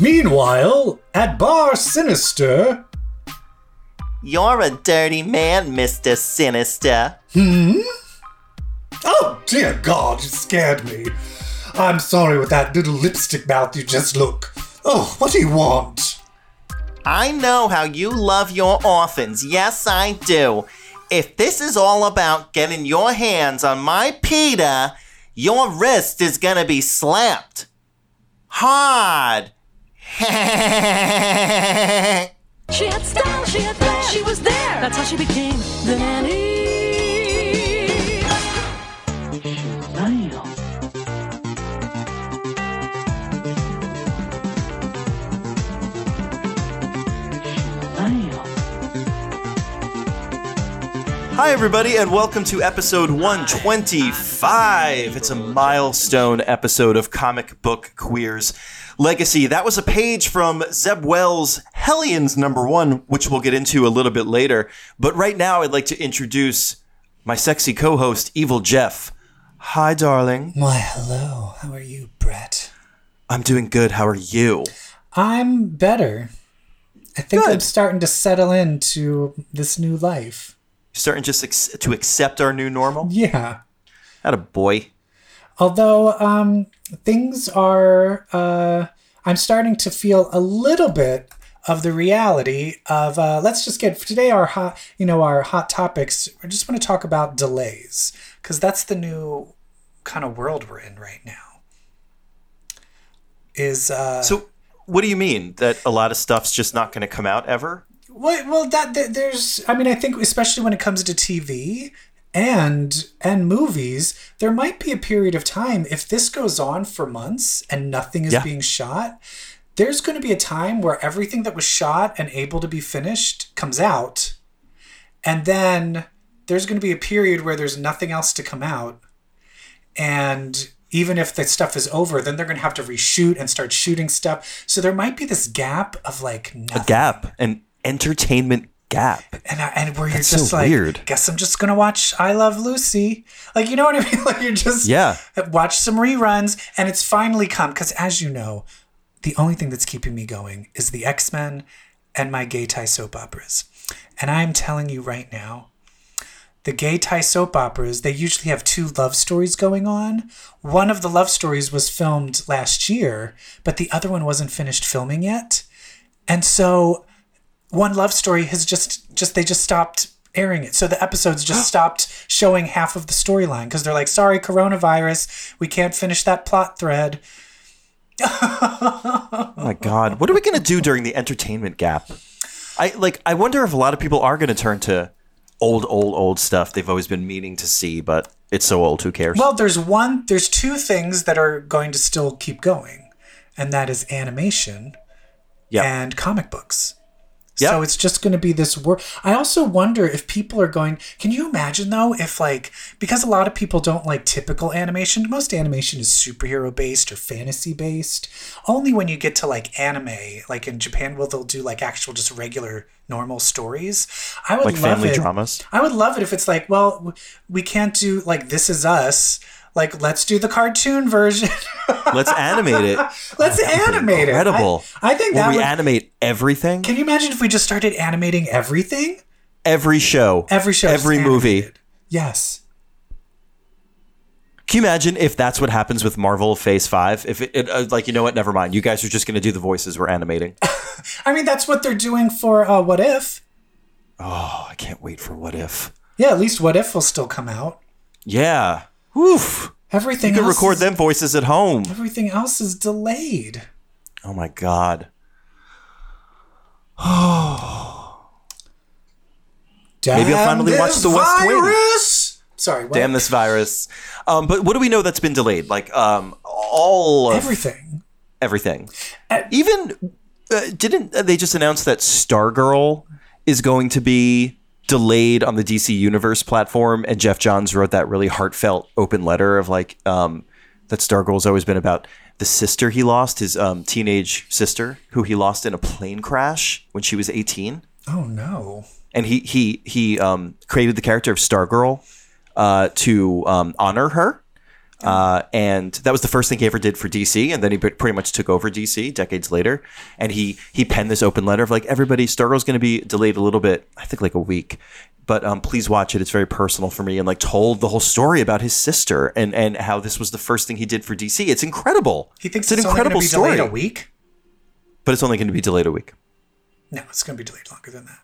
Meanwhile, at Bar Sinister, You're a dirty man, Mr. Sinister. Hmm? Oh, dear God, you scared me. I'm sorry with that little lipstick mouth you just look. Oh, what do you want? I know how you love your orphans. Yes, I do. If this is all about getting your hands on my Peter, your wrist is gonna be slapped. Hard. She had style, she had flair, she was there. That's how she became the nanny. Hi, everybody, and welcome to episode 125. It's a milestone episode of Comic Book Queers Legacy. That was a page from Zeb Wells' Hellions number one, which we'll get into a little bit later. But right now, I'd like to introduce my sexy co host, Evil Jeff. Hi, darling. Why, hello. How are you, Brett? I'm doing good. How are you? I'm better. I think I'm starting to settle into this new life. Starting just ex- to accept our new normal? Yeah. Not a boy. Although um, things are, uh, I'm starting to feel a little bit of the reality of. Uh, let's just get today our hot, you know, our hot topics. I just want to talk about delays because that's the new kind of world we're in right now. Is uh, So, what do you mean? That a lot of stuff's just not going to come out ever? Well, well, that, that there's. I mean, I think especially when it comes to TV and and movies, there might be a period of time if this goes on for months and nothing is Yeah. being shot. There's going to be a time where everything that was shot and able to be finished comes out, and then there's going to be a period where there's nothing else to come out, and even if the stuff is over, then they're going to have to reshoot and start shooting stuff. So there might be this gap of like nothing. A gap, an entertainment gap. and I, and where you're That's just so like, weird. guess I'm just gonna watch I Love Lucy, like you know what I mean? Like you're just Yeah. watch some reruns, and it's finally come because as you know, the only thing that's keeping me going is the X Men and my gay tie soap operas, and I'm telling you right now. The gay tie soap operas, they usually have two love stories going on. One of the love stories was filmed last year, but the other one wasn't finished filming yet. And so one love story has just just they just stopped airing it so the episodes just stopped showing half of the storyline because they're like sorry coronavirus we can't finish that plot thread Oh my god. What are we going to do during the entertainment gap? I like I wonder if a lot of people are going to turn to old old old stuff they've always been meaning to see, but it's so old, who cares? well there's one there's two things that are going to still keep going and that is animation Yep. and comic books Yep. So it's just going to be this work. I also wonder if people are going. Can you imagine though, if like because a lot of people don't like typical animation. Most animation is superhero based or fantasy based. Only when you get to like anime, like in Japan, will they'll do like actual just regular normal stories. I would like love family it. dramas. I would love it if it's like, well, we can't do like This Is Us. Like, let's do the cartoon version. Let's animate it. let's animate Incredible. it. I, I think Will that we would. animate everything? can you imagine if we just started animating everything? every show. Every show, Every movie. animated. Yes. Can you imagine if that's what happens with Marvel Phase 5? If it, it uh, like you know what, never mind. You guys are just going to do the voices we're animating. I mean, that's what they're doing for uh, What If. oh, I can't wait for what if. Yeah, at least What If will still come out. Yeah. Oof. Everything You can else record is, them voices at home. Everything else is delayed. Oh my god. Oh. Maybe I'll finally watch The West Wing. Sorry, what? Damn this virus. Um, but what do we know that's been delayed? Like um, all of Everything. everything. Uh, Even uh, didn't they just announce that Stargirl is going to be delayed on the DC Universe platform? And Geoff Johns wrote that really heartfelt open letter of like um, that Stargirl's always been about the sister he lost, his um, teenage sister, who he lost in a plane crash when she was eighteen. Oh no. and he he he um, created the character of Stargirl uh, to um, honor her. Uh, and that was the first thing he ever did for DC, and then he pretty much took over DC decades later. And he he penned this open letter of like everybody, Stargirl's going to be delayed a little bit, I think like a week, but um, please watch it. It's very personal for me, and like told the whole story about his sister and and how this was the first thing he did for DC. It's incredible. He thinks it's it's, an incredible be story, delayed a week. but it's only going to be delayed a week. No, it's going to be delayed longer than that.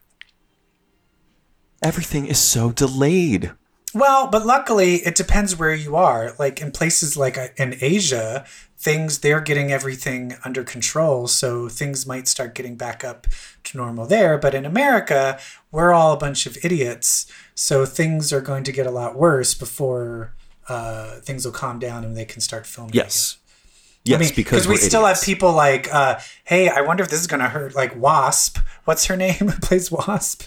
Everything is so delayed. Well, but luckily, it depends where you are. Like in places like uh, in Asia, things they're getting everything under control, so things might start getting back up to normal there. But in America, we're all a bunch of idiots, so things are going to get a lot worse before uh, things will calm down and they can start filming. Yes. again. Yes, I mean, because we still idiots. have people like, uh, hey, I wonder if this is going to hurt. Like Wasp, what's her name? Plays Wasp?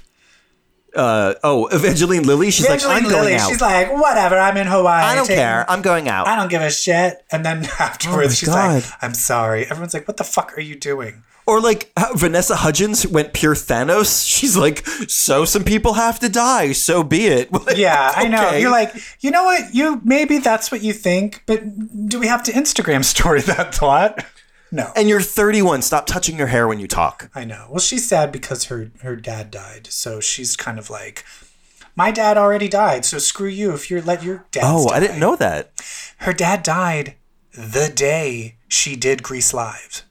Uh, oh, Evangeline Lilly. She's like, Evangeline I'm going out. She's like, whatever. I'm in Hawaii. I don't taking- care. I'm going out. I don't give a shit. And then afterwards, Oh she's like, I'm sorry. Everyone's like, what the fuck are you doing? Or like Vanessa Hudgens went pure Thanos. She's like, so some people have to die. So be it. Like, Yeah, I know. You're like, you know what? You maybe that's what you think, but do we have to Instagram story that thought? No. and you're 31. Stop touching your hair when you talk. I know. Well, she's sad because her her dad died, so she's kind of like, my dad already died, so screw you if you're let your dad. Oh, I didn't know that. Her dad died the day she did Grease Live.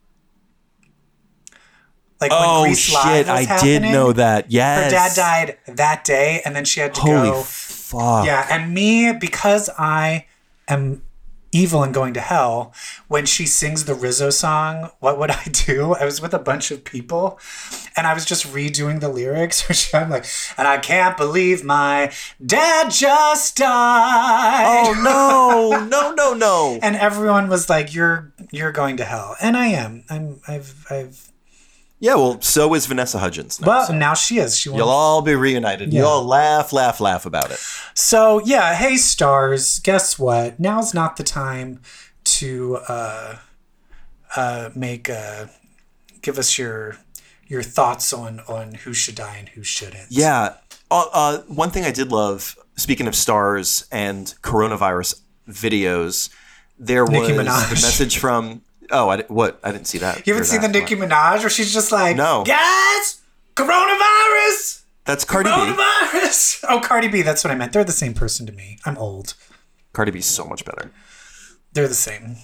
Like when Oh Grease shit! Live was I did know that. Yes. Her dad died that day, and then she had to Holy go. fuck! Yeah, and me because I am evil and going to hell. When she sings the Rizzo song, "What Would I Do?" I was with a bunch of people, and I was just redoing the lyrics. I'm like, and I can't believe my dad just died. Oh no! No! No! No! And everyone was like, "You're you're going to hell," and I am. I'm. I've. I've. Yeah. Well, so is Vanessa Hudgens. Now, Well, so. now she is. She You'll all be reunited. Yeah. You'll all laugh, laugh, laugh about it. So yeah, hey stars, guess what? Now's not the time to uh, uh, make uh, give us your your thoughts on on who should die and who shouldn't. Yeah. Uh, uh, one thing I did love, speaking of stars and coronavirus videos, there was Nicki the message from. Oh, I, what? I didn't see that. You haven't seen the that. Nicki Minaj where she's just like, No. guys, coronavirus, That's Cardi B. coronavirus. Oh, Cardi B. That's what I meant. They're the same person to me. I'm old. Cardi B's so much better. They're the same.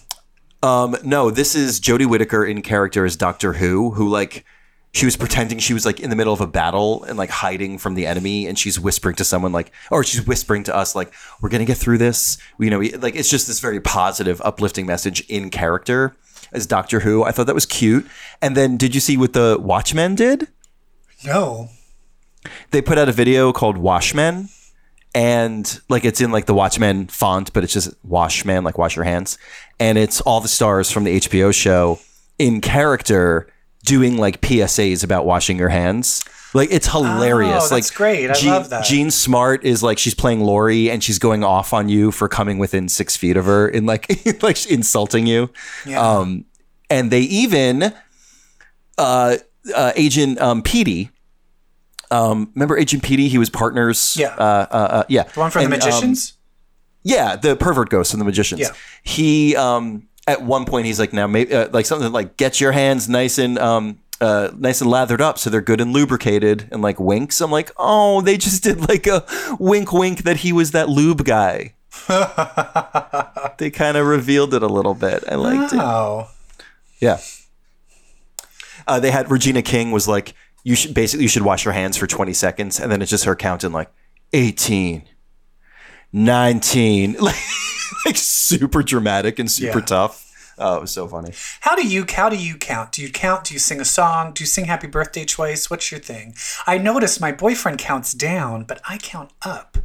Um, no, this is Jodie Whittaker in character as Doctor Who, who like she was pretending she was like in the middle of a battle and like hiding from the enemy, and she's whispering to someone like, or she's whispering to us like, "We're gonna get through this." You know, like it's just this very positive, uplifting message in character as Doctor Who. I thought that was cute. And then, did you see what the Watchmen did? No. They put out a video called Washmen, and like it's in like the Watchmen font, but it's just Washman, like wash your hands, and it's all the stars from the HBO show in character doing like PSAs about washing your hands. Like it's hilarious. Oh, that's like great. I Jean, love that. Jean Smart is like she's playing Laurie and she's going off on you for coming within six feet of her and like like insulting you. Yeah. Um, and they even uh, uh, Agent um, Petey. Um, remember Agent Petey? He was partners. Yeah. Uh, uh, uh, yeah. the one from And, the um, magicians. yeah, the pervert ghost and the magicians. Yeah. He um at one point he's like now maybe uh, like something like get your hands nice and um uh nice and lathered up so they're good and lubricated and like winks. I'm like, "Oh, they just did like a wink wink that he was that lube guy." they kind of revealed it a little bit. I liked it. oh. Yeah. Uh, they had Regina King was like, you should basically you should wash your hands for 20 seconds, and then it's just her counting like 18, 19, like, like super dramatic and super Yeah. tough. Oh, it was so funny. How do you how do you count? Do you count? Do you sing a song? Do you sing happy birthday twice? What's your thing? I notice my boyfriend counts down, but I count up.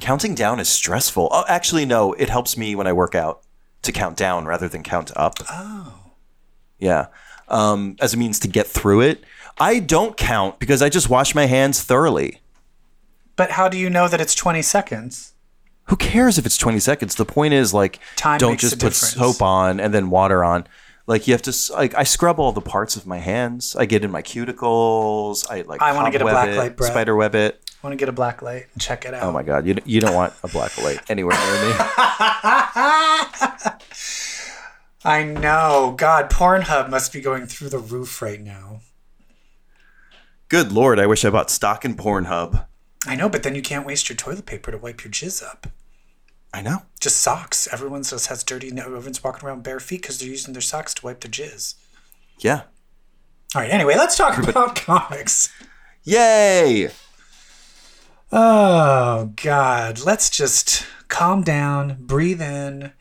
Counting down is stressful. Oh, actually, no, it helps me when I work out to count down rather than count up. Oh. Yeah. Um, as a means to get through it. I don't count because I just wash my hands thoroughly. But how do you know that it's 20 seconds? Who cares if it's 20 seconds the point is like Time don't just put difference. soap on and then water on like you have to like i scrub all the parts of my hands i get in my cuticles i like I wanna get a black it, light, Brett. spider web it Want to get a black light and check it out? Oh my god, you you don't want a black light anywhere near me. I know. God, Pornhub must be going through the roof right now. Good lord, I wish I bought stock in Pornhub. I know, but then you can't waste your toilet paper to wipe your jizz up. I know. Just socks. Everyone just has dirty. Everyone's walking around bare feet because they're using their socks to wipe their jizz. Yeah. All right. Anyway, let's talk about comics. Yay! Oh God, let's just calm down, breathe in,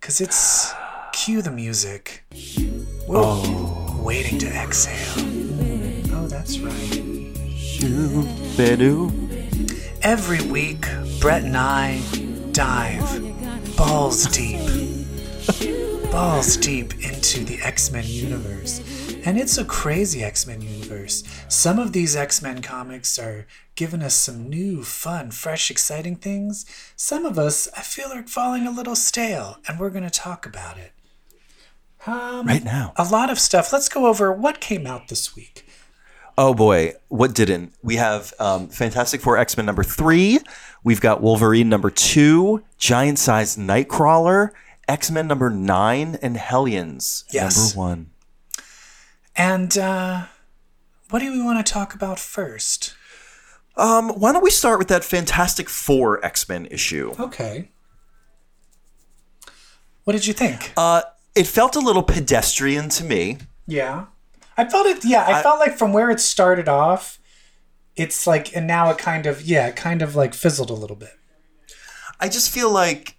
because it's cue the music. Oh, Waiting to exhale. Oh, that's right. Every week, Brett and I dive balls deep, balls deep into the X Men universe. And it's a crazy X Men universe. Some of these X Men comics are giving us some new, fun, fresh, exciting things. Some of us, I feel, are falling a little stale, and we're going to talk about it. Um, Right now. A lot of stuff. Let's go over what came out this week. Oh boy, what didn't? We have um, Fantastic Four X Men number three. We've got Wolverine number two, Giant Size Nightcrawler, X Men number nine, and Hellions Yes. number one. And uh, what do we want to talk about first? Um, why don't we start with that Fantastic Four X Men issue? Okay. What did you think? Uh, it felt a little pedestrian to me. yeah. I felt it, yeah, I, felt like from where it started off, it's like, and now it kind of, yeah, it kind of like fizzled a little bit. I just feel like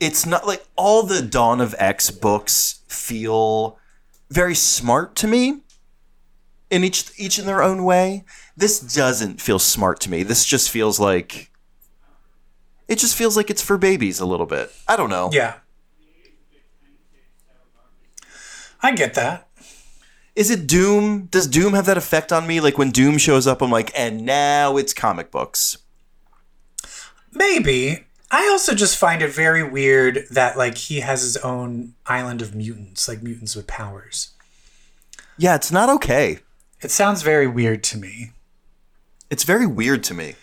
it's not like all the Dawn of X books feel very smart to me in each each in their own way. This doesn't feel smart to me. This just feels like it just feels like it's for babies a little bit. I don't know. Yeah. I get that. Is it Doom? Does Doom have that effect on me? Like when Doom shows up, I'm like, and now it's comic books. Maybe. I also just find it very weird that like he has his own island of mutants, like mutants with powers. Yeah, it's not okay. It sounds very weird to me. It's very weird to me.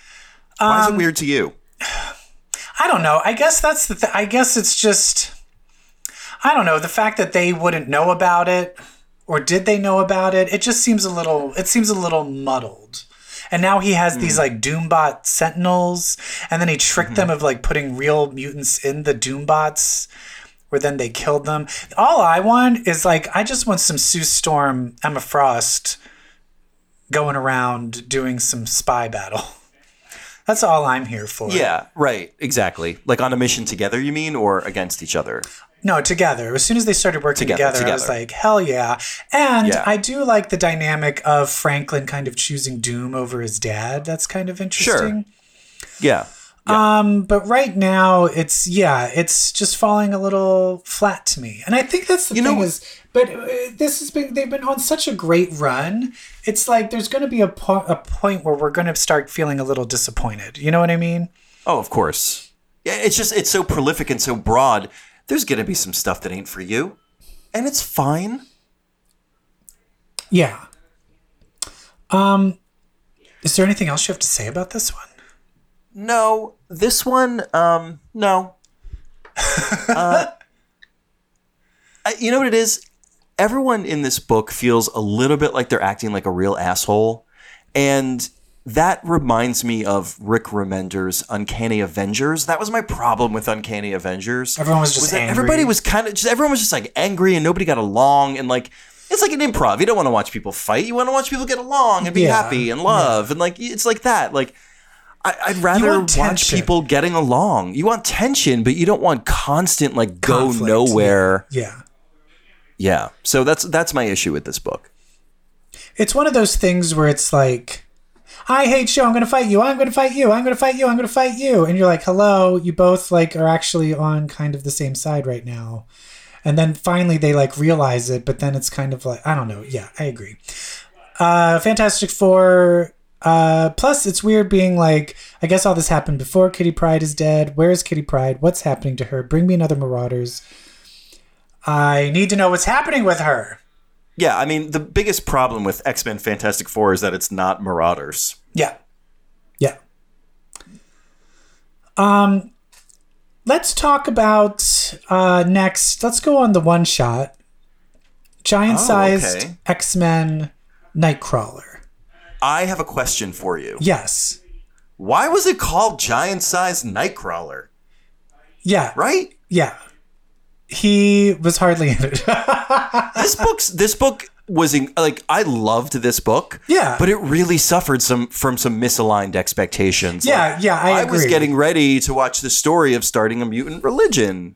Why is it um, weird to you? I don't know. I guess that's the. Th- I guess it's just. I don't know the fact that they wouldn't know about it, or did they know about it? It just seems a little. It seems a little muddled. And now he has these hmm. like Doombot Sentinels, and then he tricked hmm. them of like putting real mutants in the Doombots, where then they killed them. All I want is like I just want some Sue Storm, Emma Frost, going around doing some spy battle. That's all I'm here for. Yeah, right. Exactly. Like on a mission together, you mean, or against each other? No, together. As soon as they started working Together, together, I was like, hell yeah. And Yeah. I do like the dynamic of Franklin kind of choosing Doom over his dad. That's kind of interesting. Sure. Yeah. Um, but right now it's yeah, it's just falling a little flat to me. And I think that's the You thing know- is but uh, this has been they've been on such a great run. It's like there's going to be a, po- a point where we're going to start feeling a little disappointed. You know what I mean? Oh, of course. Yeah, it's just it's so prolific and so broad. There's gonna be some stuff that ain't for you, and it's fine. Yeah. Um is there anything else you have to say about this one? No, this one, um, no. uh, I, you know what it is? Everyone in this book feels a little bit like they're acting like a real asshole, and that reminds me of Rick Remender's Uncanny Avengers. That was my problem with Uncanny Avengers. Everyone was just angry. everybody was kind of just everyone was just like angry and nobody got along and like it's like an improv. You don't want to watch people fight. You want to watch people get along and be Yeah. happy and love and like it's like that. Like I, I'd rather watch people getting along. You want tension, but you don't want constant like go Conflict, nowhere. Yeah. Yeah. So that's that's my issue with this book. It's one of those things where it's like I hate you. I'm going to fight you. I'm going to fight you. I'm going to fight you. I'm going to fight you. And you're like, "Hello, you both like are actually on kind of the same side right now." And then finally they like realize it, but then it's kind of like, I don't know. Yeah, I agree. Uh Fantastic 4 uh plus it's weird being like, I guess all this happened before Kitty Pryde is dead. Where's Kitty Pryde? What's happening to her? Bring me another Marauders. I need to know what's happening with her. Yeah, I mean the biggest problem with X Men Fantastic Four is that it's not Marauders. Yeah. Yeah. Um, Let's talk about uh, next. Let's go on the one shot. Giant sized okay. X Men Nightcrawler. I have a question for you. Yes. Why was it called giant sized Nightcrawler? Yeah. Right? Yeah. He was hardly in it. This book's this book was in, like I loved this book. Yeah. but it really suffered some from some misaligned expectations. Yeah, Like, yeah, I was agree. getting ready to watch the story of starting a mutant religion.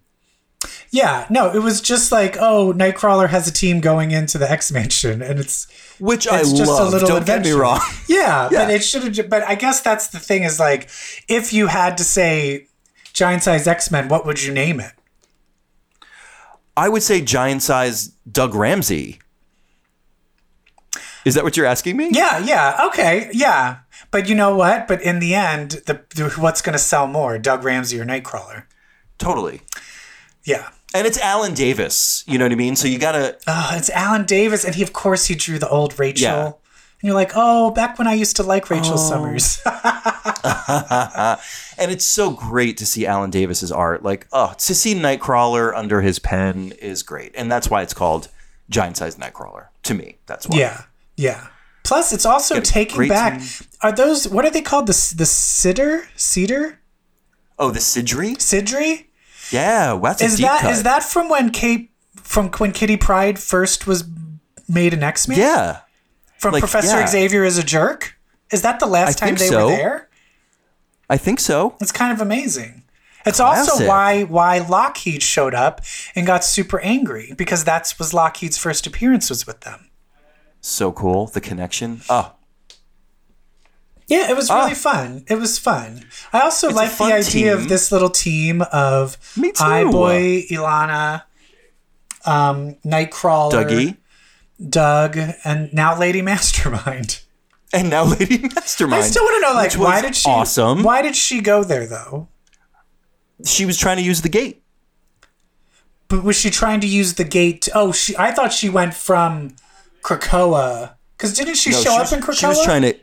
yeah. No, it was just like, oh, Nightcrawler has a team going into the X Mansion, and it's Which I it's just love. a little Don't adventure. get me wrong. Yeah, Yeah. but it should have. But I guess that's the thing is like, if you had to say giant size X Men, what would you name it? I would say giant size Doug Ramsey. Is that what you're asking me? Yeah, yeah, okay, yeah. But you know what? But in the end, the, the what's going to sell more, Doug Ramsey or Nightcrawler? Totally. Yeah. And it's Alan Davis. You know what I mean? So you gotta Oh, it's Alan Davis, and he of course he drew the old Rachel. Yeah. And you're like, oh, back when I used to like Rachel oh. Summers. and it's so great to see Alan Davis's art. Like, oh, to see Nightcrawler under his pen is great. And that's why it's called Giant Size Nightcrawler. To me. That's why. yeah, yeah. Plus, it's also taking back. team. Are those what are they called? The the cedar cedar Oh, the Sidri? sidri? Yeah, that's a Is that cut. is that from when Kate from when Kitty Pryde first was made an X Men? Yeah. From like, Professor yeah. Xavier is a jerk. Is that the last I time they so. were there? I think so. It's kind of amazing. It's also why why Lockheed showed up and got super angry because that was Lockheed's first appearance was with them. So cool. The connection. Oh, Yeah, it was really Ah. fun. It was fun. I also like the idea team. of this little team of Me too. iBoy, Illyana, um, Nightcrawler, Dougie. Doug, and now Lady Mastermind. And now Lady Mastermind. I still want to know, like, why did she? Awesome. Why did she go there though? She was trying to use the gate. But was she trying to use the gate? oh, she. I thought she went from Krakoa. Because didn't she No, show she up was, in Krakoa? She was trying to.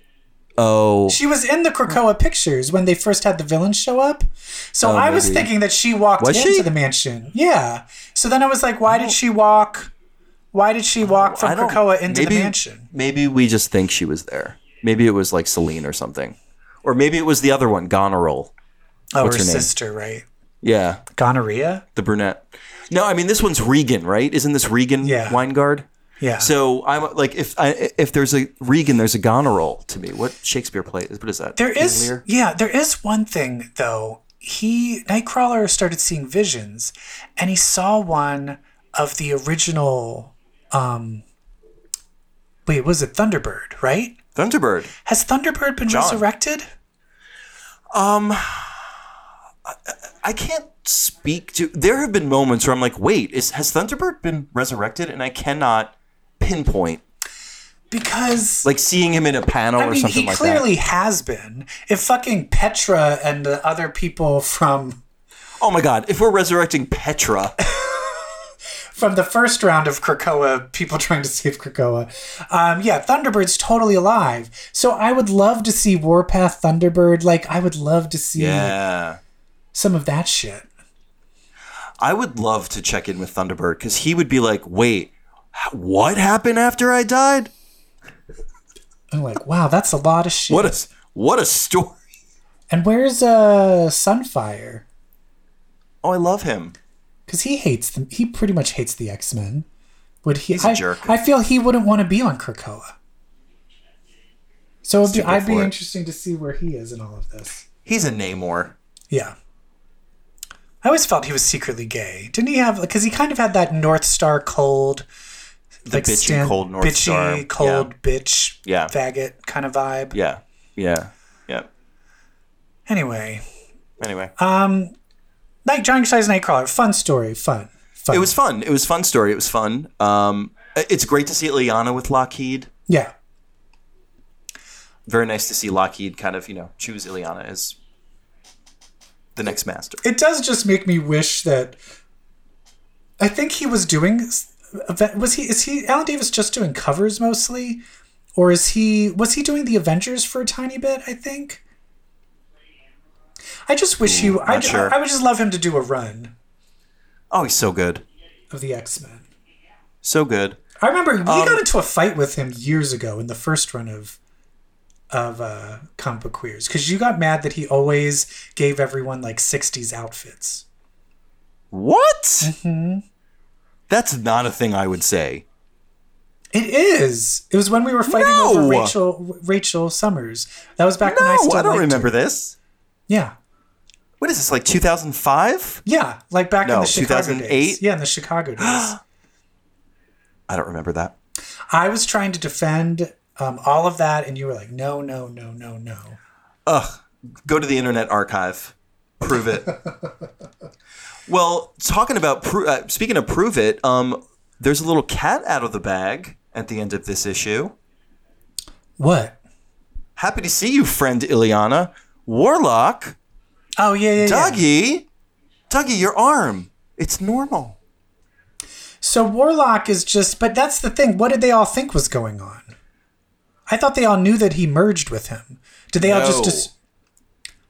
Oh. She was in the Krakoa pictures when they first had the villains show up. So Oh, I was maybe. thinking that she walked Was into she? the mansion. Yeah. So then I was like, why did she walk? Why did she walk from Krakoa into maybe, the mansion? Maybe we just think she was there. Maybe it was like Celine or something. Or maybe it was the other one, Goneril. Oh, What's her, her sister, right? Yeah, Gonorrhea. the brunette. No, I mean this one's Regan, right? Isn't this Regan Yeah. Wyngarde? Yeah. So I'm like, if I, if there's a Regan, there's a Goneril to me. What Shakespeare play? Is? What is that? There is, Lear? yeah, there is one thing though. He Nightcrawler started seeing visions, and he saw one of the original. Um Wait, was it Thunderbird? Right? Thunderbird. Has Thunderbird been John. resurrected? Um, I can't speak to. There have been moments where I'm like, wait, is has Thunderbird been resurrected? And I cannot pinpoint. Because Like seeing him in a panel I or mean, something he like clearly has been. If fucking Petra and the other people from. Oh my god! If we're resurrecting Petra, from the first round of Krakoa, people trying to save Krakoa, um, yeah, Thunderbird's totally alive. So I would love to see Warpath Thunderbird. Like I would love to see yeah. some of that shit. I would love to check in with Thunderbird because he would be like, wait, what happened after I died? I'm like, wow, that's a lot of shit. What a what a story! and where's uh Sunfire? Oh, I love him. Because he hates them. He pretty much hates the X Men. Would he? He's a I, jerk. I feel he wouldn't want to be on Krakoa. So it'd be, I'd be it. interesting to see where he is in all of this. He's a Namor. Yeah. I always felt he was secretly gay. Didn't he have? Because he kind of had that Northstar cold, The bitchy, cold North bitchy, Star. cold bitch, Yeah. faggot kind of vibe. Yeah. Yeah. Yeah. Anyway, Anyway. Um, Night Giant Size Nightcrawler, fun story, fun, fun. It was fun. It was fun story. It was fun. Um, it's great to see Illyana with Lockheed. yeah, Very nice to see Lockheed kind of, you know, choose Illyana as the next master. it does just make me wish that. I think he was doing. Was he? Is he? Alan Davis just doing covers mostly, or is he? Was he doing the Avengers for a tiny bit? I think. I just wish he. I, sure. I would just love him to do a run Oh, he's so good. of the X Men. So good. I remember we Um, got into a fight with him years ago in the first run of of uh, comic book queers because you got mad that he always gave everyone like '60s outfits. What? Mm-hmm. That's not a thing I would say. It is. It was when we were fighting No! over Rachel Rachel Summers. That was back when I No, still I don't remember her. this. Yeah, What is this, like 2005? yeah, like back in the Chicago 2008? days. Yeah, in the Chicago days. I don't remember that. I was trying to defend um, all of that, and you were like, "No, no, no, no, no." Ugh. Go to the Internet Archive. Prove it. well, talking about pro- uh, speaking of prove it, um, there's a little cat out of the bag at the end of this issue. What? Happy to see you, friend Illyana. Warlock, Oh yeah, yeah, yeah. Dougie, Dougie, your arm. It's normal. So Warlock is just, but that's the thing. What did they all think was going on? I thought they all knew that he merged with him. Did they all just, just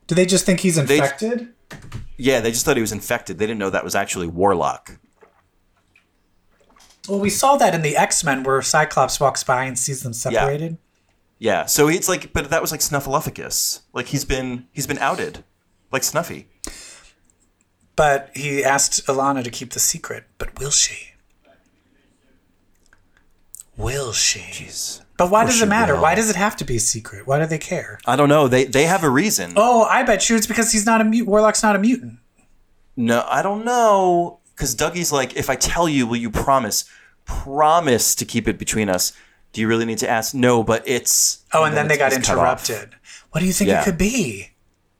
do they just think he's They- infected? Yeah, they just thought he was infected. They didn't know that was actually Warlock. Well, we saw that in the X Men where Cyclops walks by and sees them separated. Yeah, so it's like, but that was like Snuffleupagus. Like he's been he's been outed, like Snuffy. But he asked Illyana to keep the secret. But will she? Will she? Jeez. But why does it matter? will. Why does it have to be a secret? Why do they care? I don't know. They they have a reason. Oh, I bet you it's because he's not a mute. Warlock's not a mutant. No, I don't know. Because Dougie's like, if I tell you, will you promise? Promise to keep it between us. Do you really need to ask? No, but it's. Oh, and then they got it's cut off. interrupted. What do you think Yeah. it could be?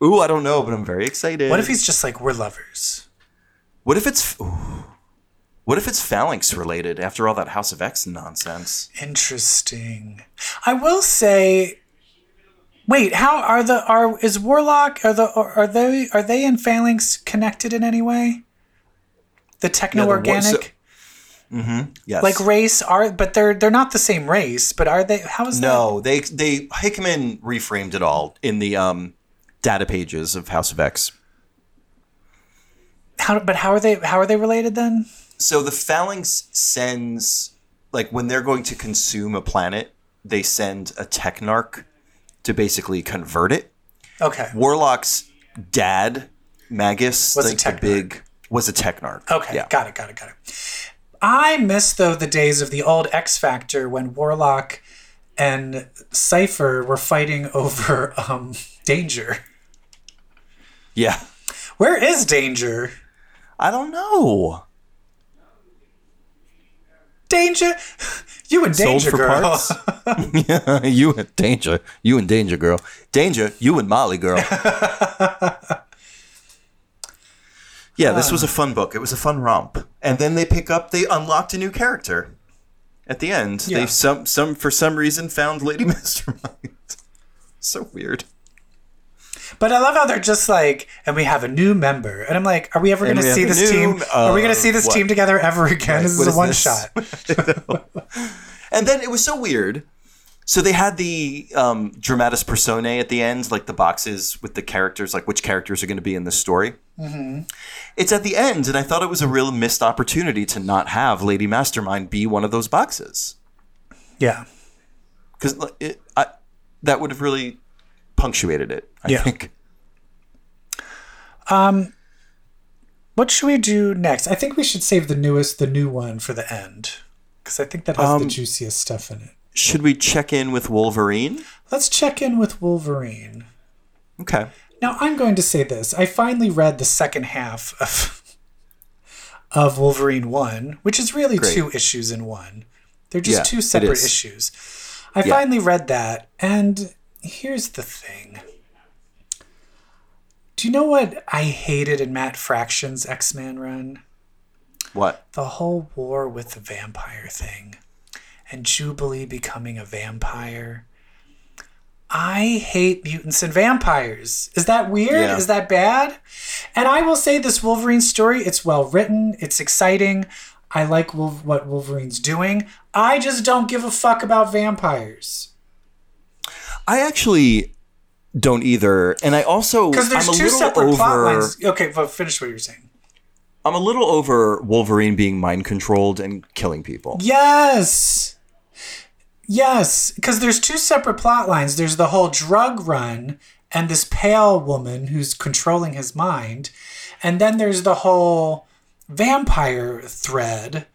Ooh, I don't know, but I'm very excited. What if he's just like we're lovers? What if it's? Ooh. What if it's phalanx related? After all that House of X nonsense. Interesting. I will say. Wait, how are the are is Warlock are the are, they are they and Phalanx connected in any way? The techno organic. Mm-hmm. Yes. like race are but they're they're not the same race, but are they how is that? no, they they Hickman reframed it all in the um data pages of House of X. how but how are they how are they related then? So the phalanx sends like when they're going to consume a planet, they send a technarch to basically convert it. Okay. Warlock's dad, Magus, Was a like the technarch. big was a technarch. Okay, Yeah. got it, got it, got it. I miss though the days of the old X Factor when Warlock and Cypher were fighting over um, Danger. Yeah. Where is Danger? I don't know. Danger, you and Sold Danger for girl. parts? yeah, you and Danger. You and Danger Girl. Danger, you and Molly Girl. yeah, this was a fun book. It was a fun romp. And then they pick up, they unlocked a new character. At the end, Yeah. they some some for some reason found Lady Mastermind. so weird. But I love how they're just like, and we have a new member, and I'm like, are we ever going to see this team? are we going uh, to see this what? team together ever again? This What is a is one this? shot. And then it was so weird. So they had the um, dramatis personae at the end, like the boxes with the characters, like which characters are going to be in this story. Mm-hmm. It's at the end, and I thought it was a real missed opportunity to not have Lady Mastermind be one of those boxes Yeah. because it, I, that would have really punctuated it. I Yeah. think. What should we do next? I think we should save the newest, the new one for the end, because I think that has Um, the juiciest stuff in it. Should we check in with Wolverine? Let's check in with Wolverine. Okay. Now, I'm going to say this. I finally read the second half of of Wolverine 1, which is really Great. two issues in one. They're just Yeah, two separate is. issues. I Yeah. finally read that, and here's the thing. Do you know what I hated in Matt Fraction's X Men run? What? The whole war with the vampire thing and Jubilee becoming a vampire. I hate mutants and vampires. Is that weird? Yeah. Is that bad? And I will say this Wolverine story, it's well written, it's exciting. I like Wolf- what Wolverine's doing. I just don't give a fuck about vampires. I actually don't either. And I also Because there's I'm a two little separate over, plot lines. Okay, but finish what you're saying. I'm a little over Wolverine being mind controlled and killing people. Yes. Yes, because there's two separate plot lines. There's the whole drug run and this pale woman who's controlling his mind. And then there's the whole vampire thread.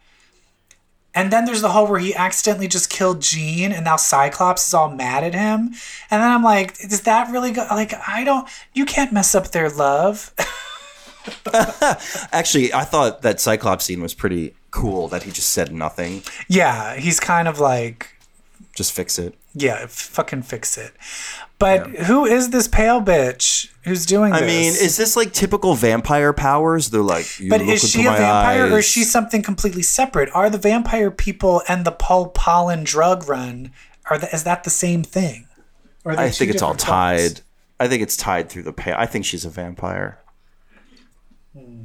And then there's the whole where he accidentally just killed Jean and now Cyclops is all mad at him. And then I'm like, is that really go like I don't you can't mess up their love. Actually, I thought that Cyclops scene was pretty cool that he just said nothing. yeah, he's kind of like Just fix it. Yeah, fucking fix it. But who is this pale bitch who's doing I this? mean, is this like typical vampire powers? They're like, you but is she a vampire or is she something completely separate? Are the vampire people and the Paul Pollen drug run are the, is that the same thing? Or I think it's all tied. I think it's tied through the pale. I think she's a vampire. Hmm.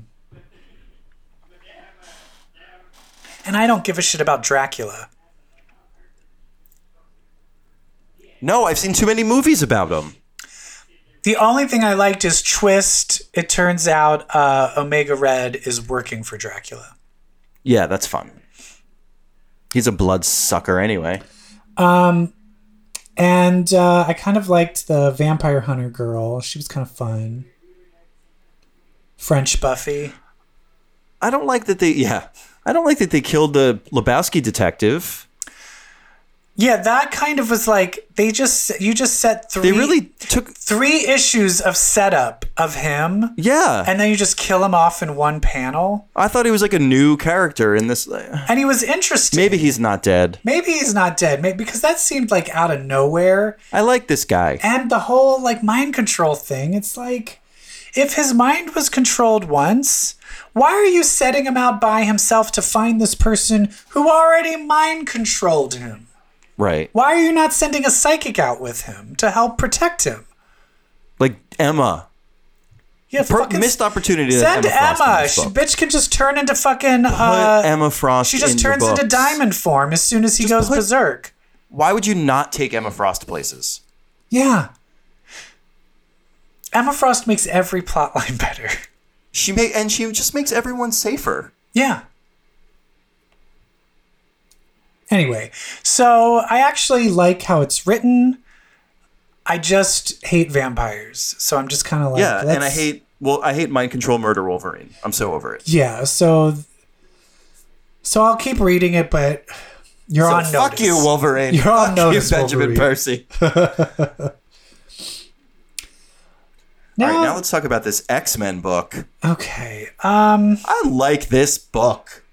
And I don't give a shit about Dracula. No, I've seen too many movies about him. The only thing I liked is Twist. It turns out uh, Omega Red is working for Dracula. Yeah, that's fun. He's a blood sucker anyway. And uh, I kind of liked the vampire hunter girl. She was kind of fun. French Buffy. I don't like that they. Yeah, I don't like that they killed the Lebowski detective. Yeah, that kind of was like they just you just set three They really took. three issues of setup of him, Yeah, and then you just kill him off in one panel. I thought he was like a new character in this. And he was interesting. Maybe he's not dead. Maybe he's not dead. Maybe because that seemed like out of nowhere. I like this guy. And the whole like mind control thing, it's like if his mind was controlled once, why are you setting him out by himself to find this person who already mind controlled him? Right, Why are you not sending a psychic out with him to help protect him? like Emma. Yeah, Per- missed opportunity. Send Emma. Emma. She, bitch can just turn into fucking. Put Uh, Emma Frost. she just in turns into diamond form as soon as he goes put- berserk. Why would you not take Emma Frost places? Yeah. Emma Frost makes every plotline better. She make and she just makes everyone safer. Yeah. Anyway, so I actually like how it's written. I just hate vampires. So I'm just kind of like, Yeah, and I hate. Well, I hate mind control murder Wolverine. I'm so over it. Yeah, so so I'll keep reading it, but you're So on fuck notice. you, Wolverine. You're on Fuck notice, you, Benjamin Wolverine. Percy. All Now, right, now let's talk about this X Men book. okay. Um, I like this book.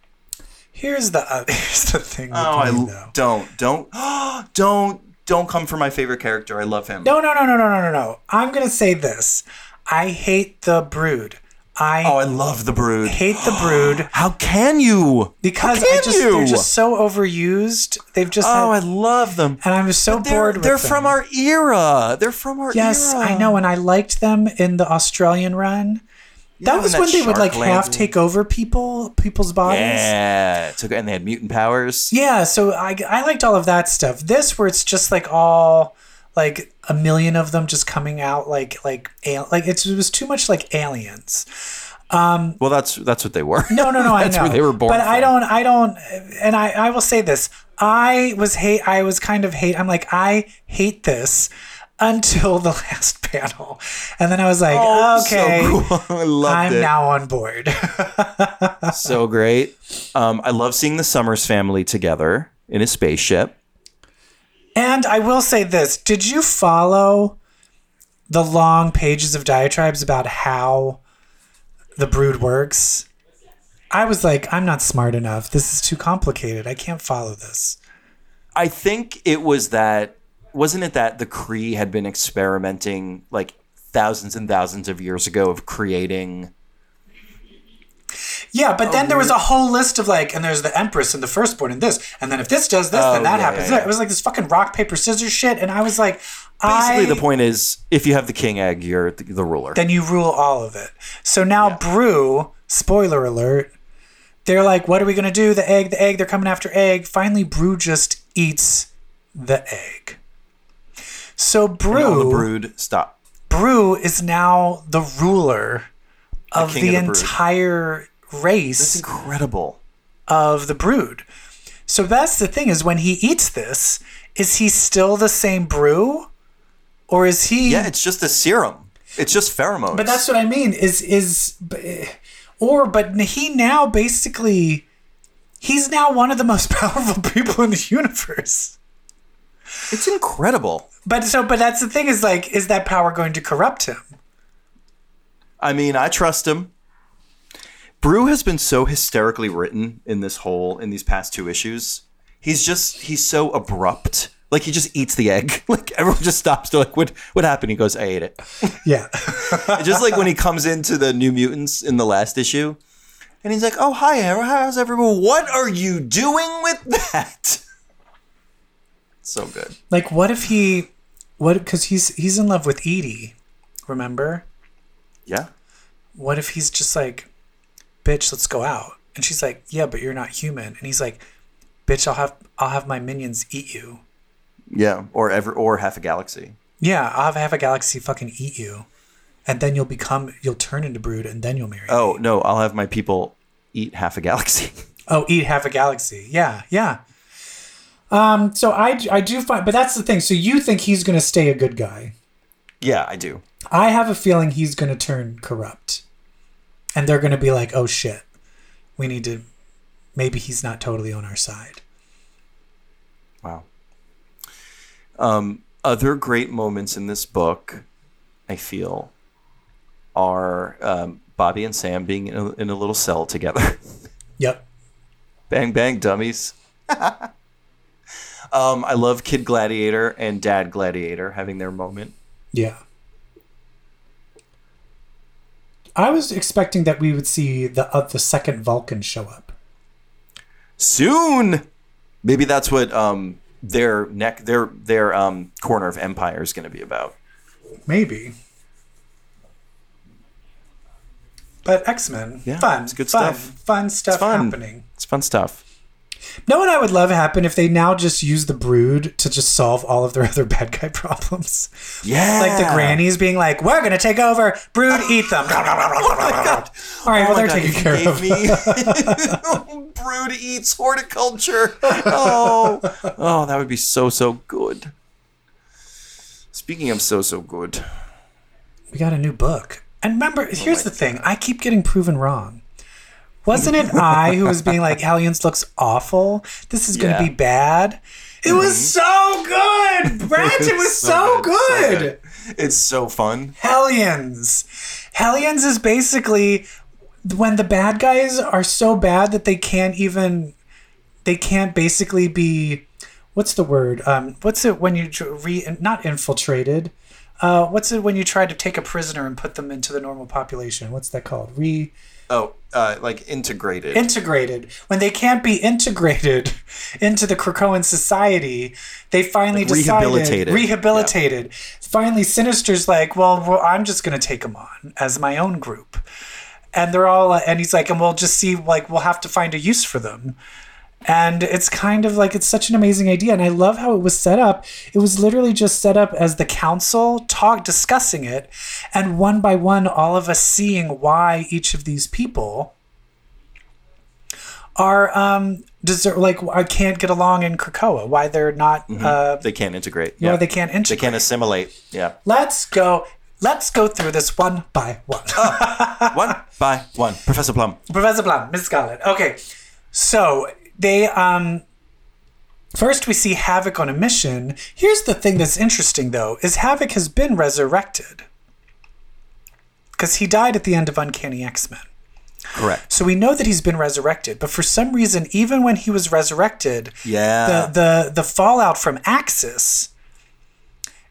Here's the uh, here's the thing. Oh, I though. don't, don't, don't, don't come for my favorite character. I love him. No, no, no, no, no, no, no, no. I'm gonna say this. I hate the Brood. I, Oh, I love the Brood. hate the Brood How can you? because How I just you? they're just so overused. They've just Oh, I love them. and I'm so They're, bored with they're them. from our era. They're from our era. Yes, era. I know, and I liked them in the Australian run. That was when that they would like half take over people, people's bodies. Yeah, took and they had mutant powers. Yeah, so I, I liked all of that stuff. This where it's just like all like a million of them just coming out like like like it's, it was too much like aliens. Um, Well, that's that's what they were. No, no, no, I That's know. where they were born But I don't I don't and I I will say this. I was hate I was kind of hate I'm like I hate this until the last panel. And then I was like, Oh, so okay. cool. I I'm it. now on board. so great. Um, I love seeing the Summers family together in a spaceship. And I will say this: Did you follow the long pages of diatribes about how the brood works? I was like, I'm not smart enough. This is too complicated. I can't follow this. I think it was that wasn't it that the Kree had been experimenting like thousands and thousands of years ago of creating Yeah, but then there was oh, a whole list of like, and there's the Empress and the Firstborn and this, and then if this does this, Oh, then that yeah, happens. yeah, yeah. It was like this fucking rock paper scissors shit, and I was like, basically I, the point is if you have the king egg you're the, the ruler. then you rule all of it. So now Broo, spoiler alert, they're like, what are we gonna do? The egg, the egg, they're coming after egg. Finally, Broo just eats the egg. So Broo, the brood stop. Broo is now the ruler of king the, the entire race incredible. of the brood. So that's the thing is when he eats this, is he still the same Broo? Or is he Yeah, it's just a serum. It's just pheromones. But that's what I mean is is or but he now basically he's now one of the most powerful people in the universe. It's incredible. But so but that's the thing is like is that power going to corrupt him? I mean, I trust him. Broo has been so hysterically written in this whole in these past two issues. He's just he's so abrupt. Like he just eats the egg. Like everyone just stops to like what what happened? He goes, I ate it. Yeah. just like when he comes into the New Mutants in the last issue, and he's like, "Oh hi, How's everyone? What are you doing with that?" So good. like what if he what cuz he's he's in love with Edie, remember? Yeah. What if he's just like bitch, let's go out. And she's like, "Yeah, but you're not human." And he's like, "Bitch, I'll have I'll have my minions eat you." Yeah. Or ever or half a galaxy. Yeah, I'll have, have a galaxy fucking eat you, and then you'll become you'll turn into brood, and then you'll marry. Oh me. no, I'll have my people eat half a galaxy. oh, eat half a galaxy. Yeah, yeah. Um, so I I do find, but that's the thing. So you think he's gonna stay a good guy? yeah, I do. I have a feeling he's gonna turn corrupt, and they're gonna be like, oh shit, we need to. Maybe he's not totally on our side. Wow. Um, other great moments in this book, I feel, are um, Bobby and Sam being in a, in a little cell together. Yep. bang bang dummies. um, I love Kid Gladiator and Dad Gladiator having their moment. Yeah. I was expecting that we would see the uh, the second Vulcan show up. Soon, maybe that's what um, their neck, their their um, corner of Empyre is going to be about. Maybe. But X Men, Yeah, fun, it's good fun, stuff. fun stuff fun. happening. It's fun stuff. Know what I would love happen if they now just use the Brood to just solve all of their other bad guy problems. Yeah, Like the grannies being like, "We're gonna take over, Brood, eat them." Oh all right, Oh well they're God, taken care of. me Brood eats horticulture. Oh, oh, that would be so so good. Speaking of so so good, we got a new book. And remember, oh here's the thing: I keep getting proven wrong. Wasn't it I who was being like, "Hellions looks awful. This is gonna be bad." It was so good, Brent. It was so, good. It's so fun. Hellions. Hellions is basically when the bad guys are so bad that they can't even they can't basically be what's the word um what's it when you re not infiltrated uh what's it when you try to take a prisoner and put them into the normal population what's that called re Oh, uh, like integrated. integrated. When they can't be integrated into the Krakoan society they finally Like decided rehabilitated. rehabilitated. Finally sinister's like well, well i'm just going to take them on as my own group. And they're all uh, and he's like and we'll just see like we'll have to find a use for them and it's kind of like it's such an amazing idea and i love how it was set up it was literally just set up as the council talk discussing it and one by one all of us seeing why each of these people are um deserve like I can't get along in Krakoa. Why they're not uh they can't integrate. why they can't integrate. They can't assimilate. Yeah. Let's go. Let's go through this one by one. one by one. Professor Plum. Professor Plum. Miss Scarlet. Okay, so they um. First, we see Havoc on a mission. Here's the thing that's interesting, though, is Havoc has been resurrected because he died at the end of Uncanny X Men. Correct. So we know that he's been resurrected, but for some reason, even when he was resurrected, Yeah. the the the fallout from Axis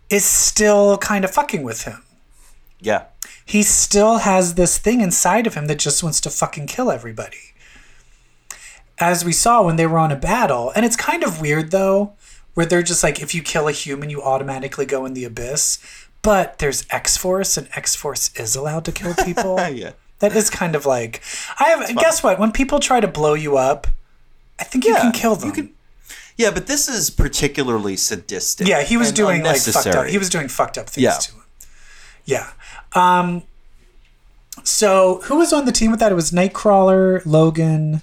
is still kind of fucking with him. yeah. He still has this thing inside of him that just wants to fucking kill everybody. As we saw when they were on a battle, and it's kind of weird though, where they're just like, if you kill a human, you automatically go in the abyss. But there's X Force, and X Force is allowed to kill people. Yeah. That is kind of like I have. Guess what? When people try to blow you up, I think you Yeah, can kill them. you can- Yeah, but this is particularly sadistic. Yeah, he was doing like fucked up. He was doing fucked up things Yeah. to him. Yeah. Um. So who was on the team with that? It was Nightcrawler, Logan,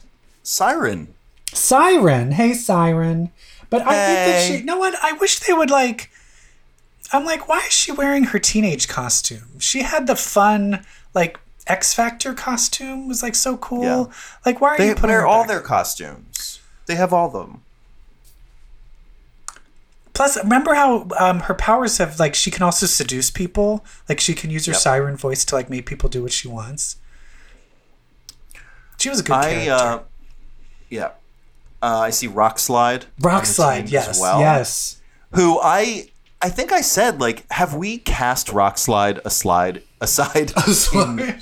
Siren. Siren. Hey, Siren. But I think that she. You know what? I wish they would like. I'm like, why is she wearing her teenage costume? She had the fun like X Factor costume. Was like so cool. Yeah. Like, why are They you putting wear her all their costumes. They have all of them. Plus, remember how um, her powers have like she can also seduce people. Like she can use her Yep. siren voice to like make people do what she wants. She was a good I character. uh, yeah. Uh, I see Rock Slide. Rock slide, yes, well, yes. Who I I think I said like, have we cast Rock Slide a slide aside in,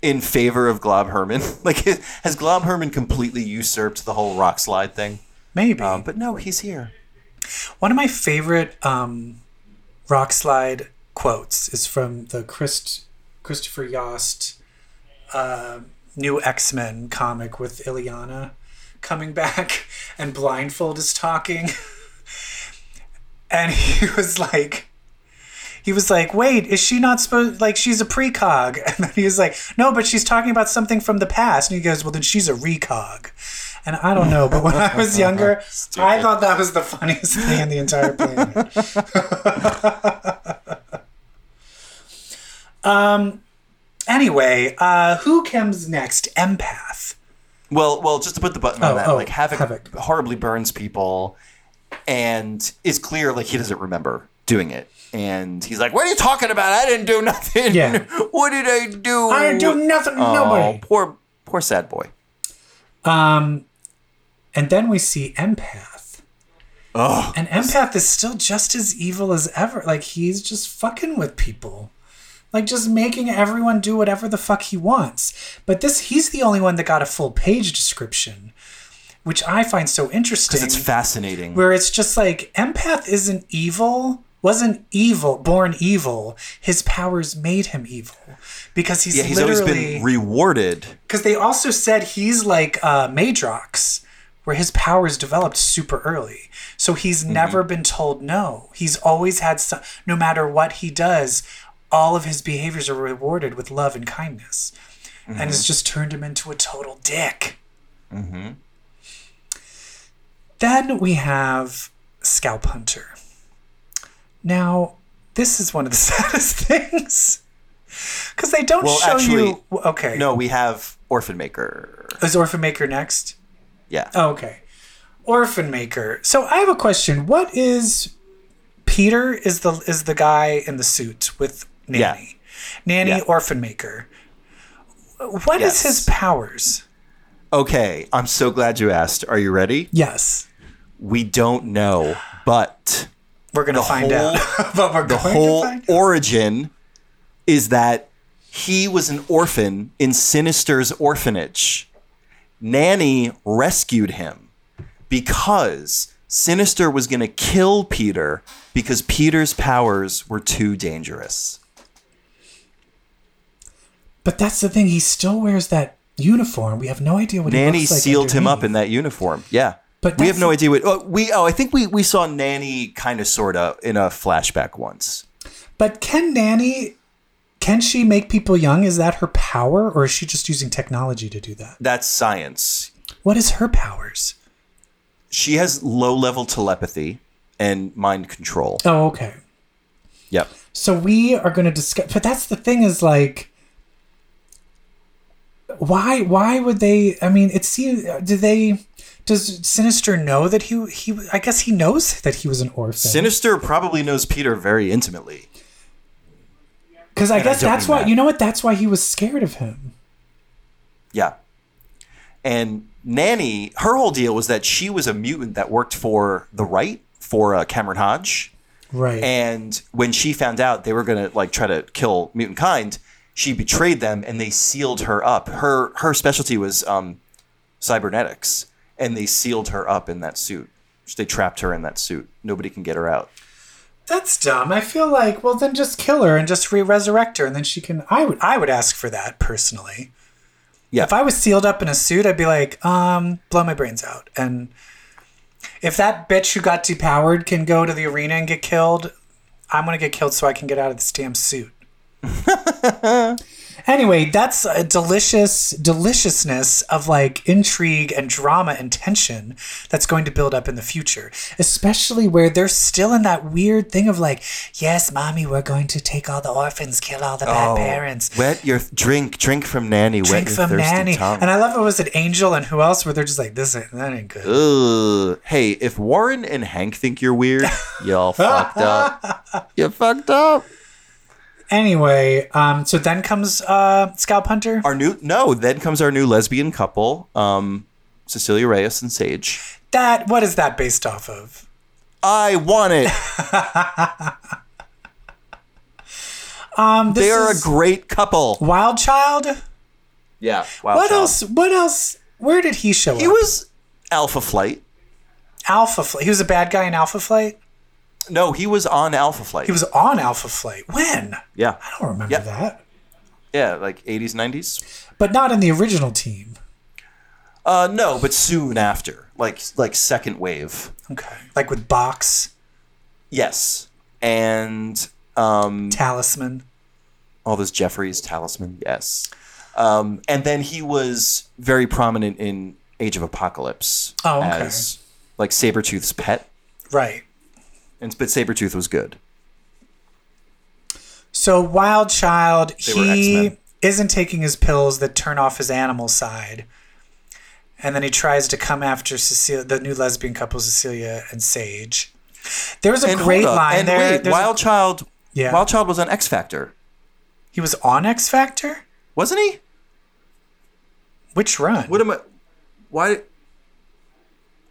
in favor of Glob Herman? Like, has Glob Herman completely usurped the whole Rock Slide thing? Maybe. Um, but no, he's here. One of my favorite um, rock slide quotes is from the Christ, Christopher Yost uh, new X Men comic with Illyana coming back and Blindfold is talking. and he was like, he was like, wait, is she not supposed, like, she's a precog? And then he was like, no, but she's talking about something from the past. And he goes, well, then she's a recog. And I don't know, but when I was younger, I thought that was the funniest thing in the entire planet. um. Anyway, uh, who comes next? Empath. Well, well, just to put the button on Oh, that, oh, like Havoc, Havoc. horribly burns people, and it's clear like he doesn't remember doing it. And he's like, "What are you talking about? I didn't do nothing. Yeah. what did I do? I didn't do nothing Oh, nobody. poor, poor sad boy. Um, and then we see Empath. Oh, And Empath is still just as evil as ever. Like he's just fucking with people. Like just making everyone do whatever the fuck he wants. But this he's the only one that got a full page description, which I find so interesting. Because it's fascinating. where it's just like Empath isn't evil, wasn't evil, born evil. His powers made him evil. Because he's, yeah, he's always been rewarded. because they also said he's like uh, Madrox, where his powers developed super early. So he's never been told no. He's always had some, no matter what he does, all of his behaviors are rewarded with love and kindness. And it's mm-hmm. just turned him into a total dick. Mm-hmm. Then we have Scalp Hunter. Now, this is one of the saddest things. Because they don't Well, show actually, you. Okay. No, we have Orphan Maker. Is Orphan Maker next? Yeah. Oh, okay. Orphan Maker. So I have a question. What is Peter is the is the guy in the suit with Nanny. Nanny Yeah. Orphan Maker. What is Yes. his powers? Okay, I'm so glad you asked. Are you ready? Yes. We don't know, but We're gonna find whole- out. but we're the going whole to find origin is that he was an orphan in Sinister's orphanage. Nanny rescued him because Sinister was going to kill Peter because Peter's powers were too dangerous. But that's the thing. He still wears that uniform. We have no idea what he Nanny looks like sealed him up in that uniform. Yeah. But we have no idea what oh, we oh I think we we saw Nanny kind of sort of in a flashback once. But can Nanny? Can she make people young? Is that her power, or is she just using technology to do that? That's science. What is her powers? She has low level telepathy and mind control. Oh, okay. Yep. So we are going to discuss, but that's the thing is like, why? Why would they? I mean, it seems. Do they? Does Sinister know that he he? I guess he knows that he was an orphan. Sinister probably knows Peter very intimately. Because I and guess don't that's why. that. You know what? That's why he was scared of him. Yeah. And Nanny, her whole deal was that she was a mutant that worked for the right for uh, Cameron Hodge. Right. And when she found out they were going to like try to kill mutant kind, she betrayed them and they sealed her up. Her her specialty was um, cybernetics, and they sealed her up in that suit. They trapped her in that suit. Nobody can get her out. That's dumb. I feel like, well, then just kill her and just re-resurrect her, and then she can. I would, I would ask for that personally. Yeah. If I was sealed up in a suit, I'd be like, um, blow my brains out, and If that bitch who got depowered can go to the arena and get killed, I'm gonna get killed so I can get out of this damn suit. anyway, that's a delicious deliciousness of like intrigue and drama and tension that's going to build up in the future. Especially where they're still in that weird thing of like, yes, mommy, we're going to take all the orphans, kill all the bad oh, parents. Wet your drink, drink from nanny. Drink wet your from nanny, tongue. and I love it was an angel and who else where they're just like this ain't that ain't good. Ugh. Hey, if Warren and Hank think you're weird, y'all fucked up. You fucked up. Anyway, um, so then comes uh, Scalp Hunter. Our new no. Then comes our new lesbian couple, um, Cecilia Reyes and Sage. That what is that based off of? I want it. Um, this They are a great couple. Wild Child. Yeah. Wow. what else? What else? Where did he show He up? He was Alpha Flight. Alpha Flight. He was a bad guy in Alpha Flight. No, he was on Alpha Flight. He was on Alpha Flight. When? yeah. I don't remember Yeah. that. Yeah, like 80s, 90s. But not in the original team. Uh, no, but soon after, like like second wave. Okay. Like with Box, Yes, and um, Talisman. all those Jeffries talisman. Yes, um, and then he was very prominent in Age of Apocalypse Oh, okay. as like Sabretooth's pet, Right. And but Sabretooth was good. So Wild Child, They he isn't taking his pills that turn off his animal side. And then he tries to come after Cecilia, the new lesbian couple, Cecilia and Sage. There was a And great line and there. wait, There's a- Wild Child. Yeah. Wild Child was on X Factor, he was on X Factor? wasn't he? Which run? What am I? Why?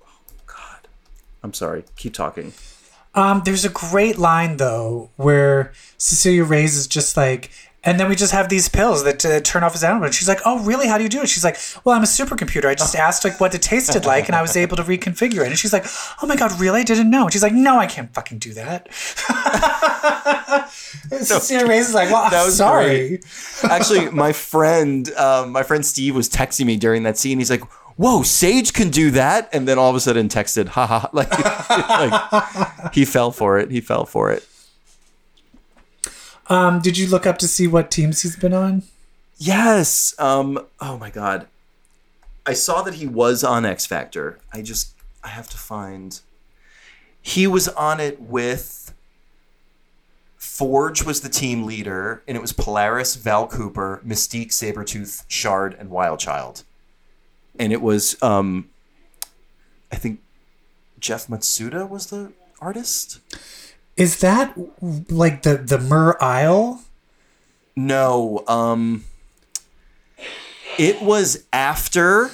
Oh God, I'm sorry. Keep talking. Um, there's a great line though where Cecilia Reyes is just like, and then we just have these pills that uh, turn off his animal. And she's like, "Oh, really? How do you do it?" She's like, "Well, I'm a supercomputer. I just asked like what it tasted like, and I was able to reconfigure it." And she's like, "Oh my god, really? I didn't know." And she's like, "No, I can't fucking do that." Cecilia Reyes is like, "Well, I'm sorry." Actually, my friend, um, my friend Steve was texting me during that scene. He's like, "Whoa, Sage can do that!" And then all of a sudden, texted, "Ha ha!" Like, like he fell for it. He fell for it. Um, did you look up to see what teams he's been on? Yes. Um. Oh my God. I saw that he was on X Factor. I just I have to find. He was on it with. Forge was the team leader, and it was Polaris, Val Cooper, Mystique, Sabretooth, Shard, and Wildchild. And it was, um, I think, Jeff Matsuda was the artist. Is that like the the Muir Isle? No, um, it was after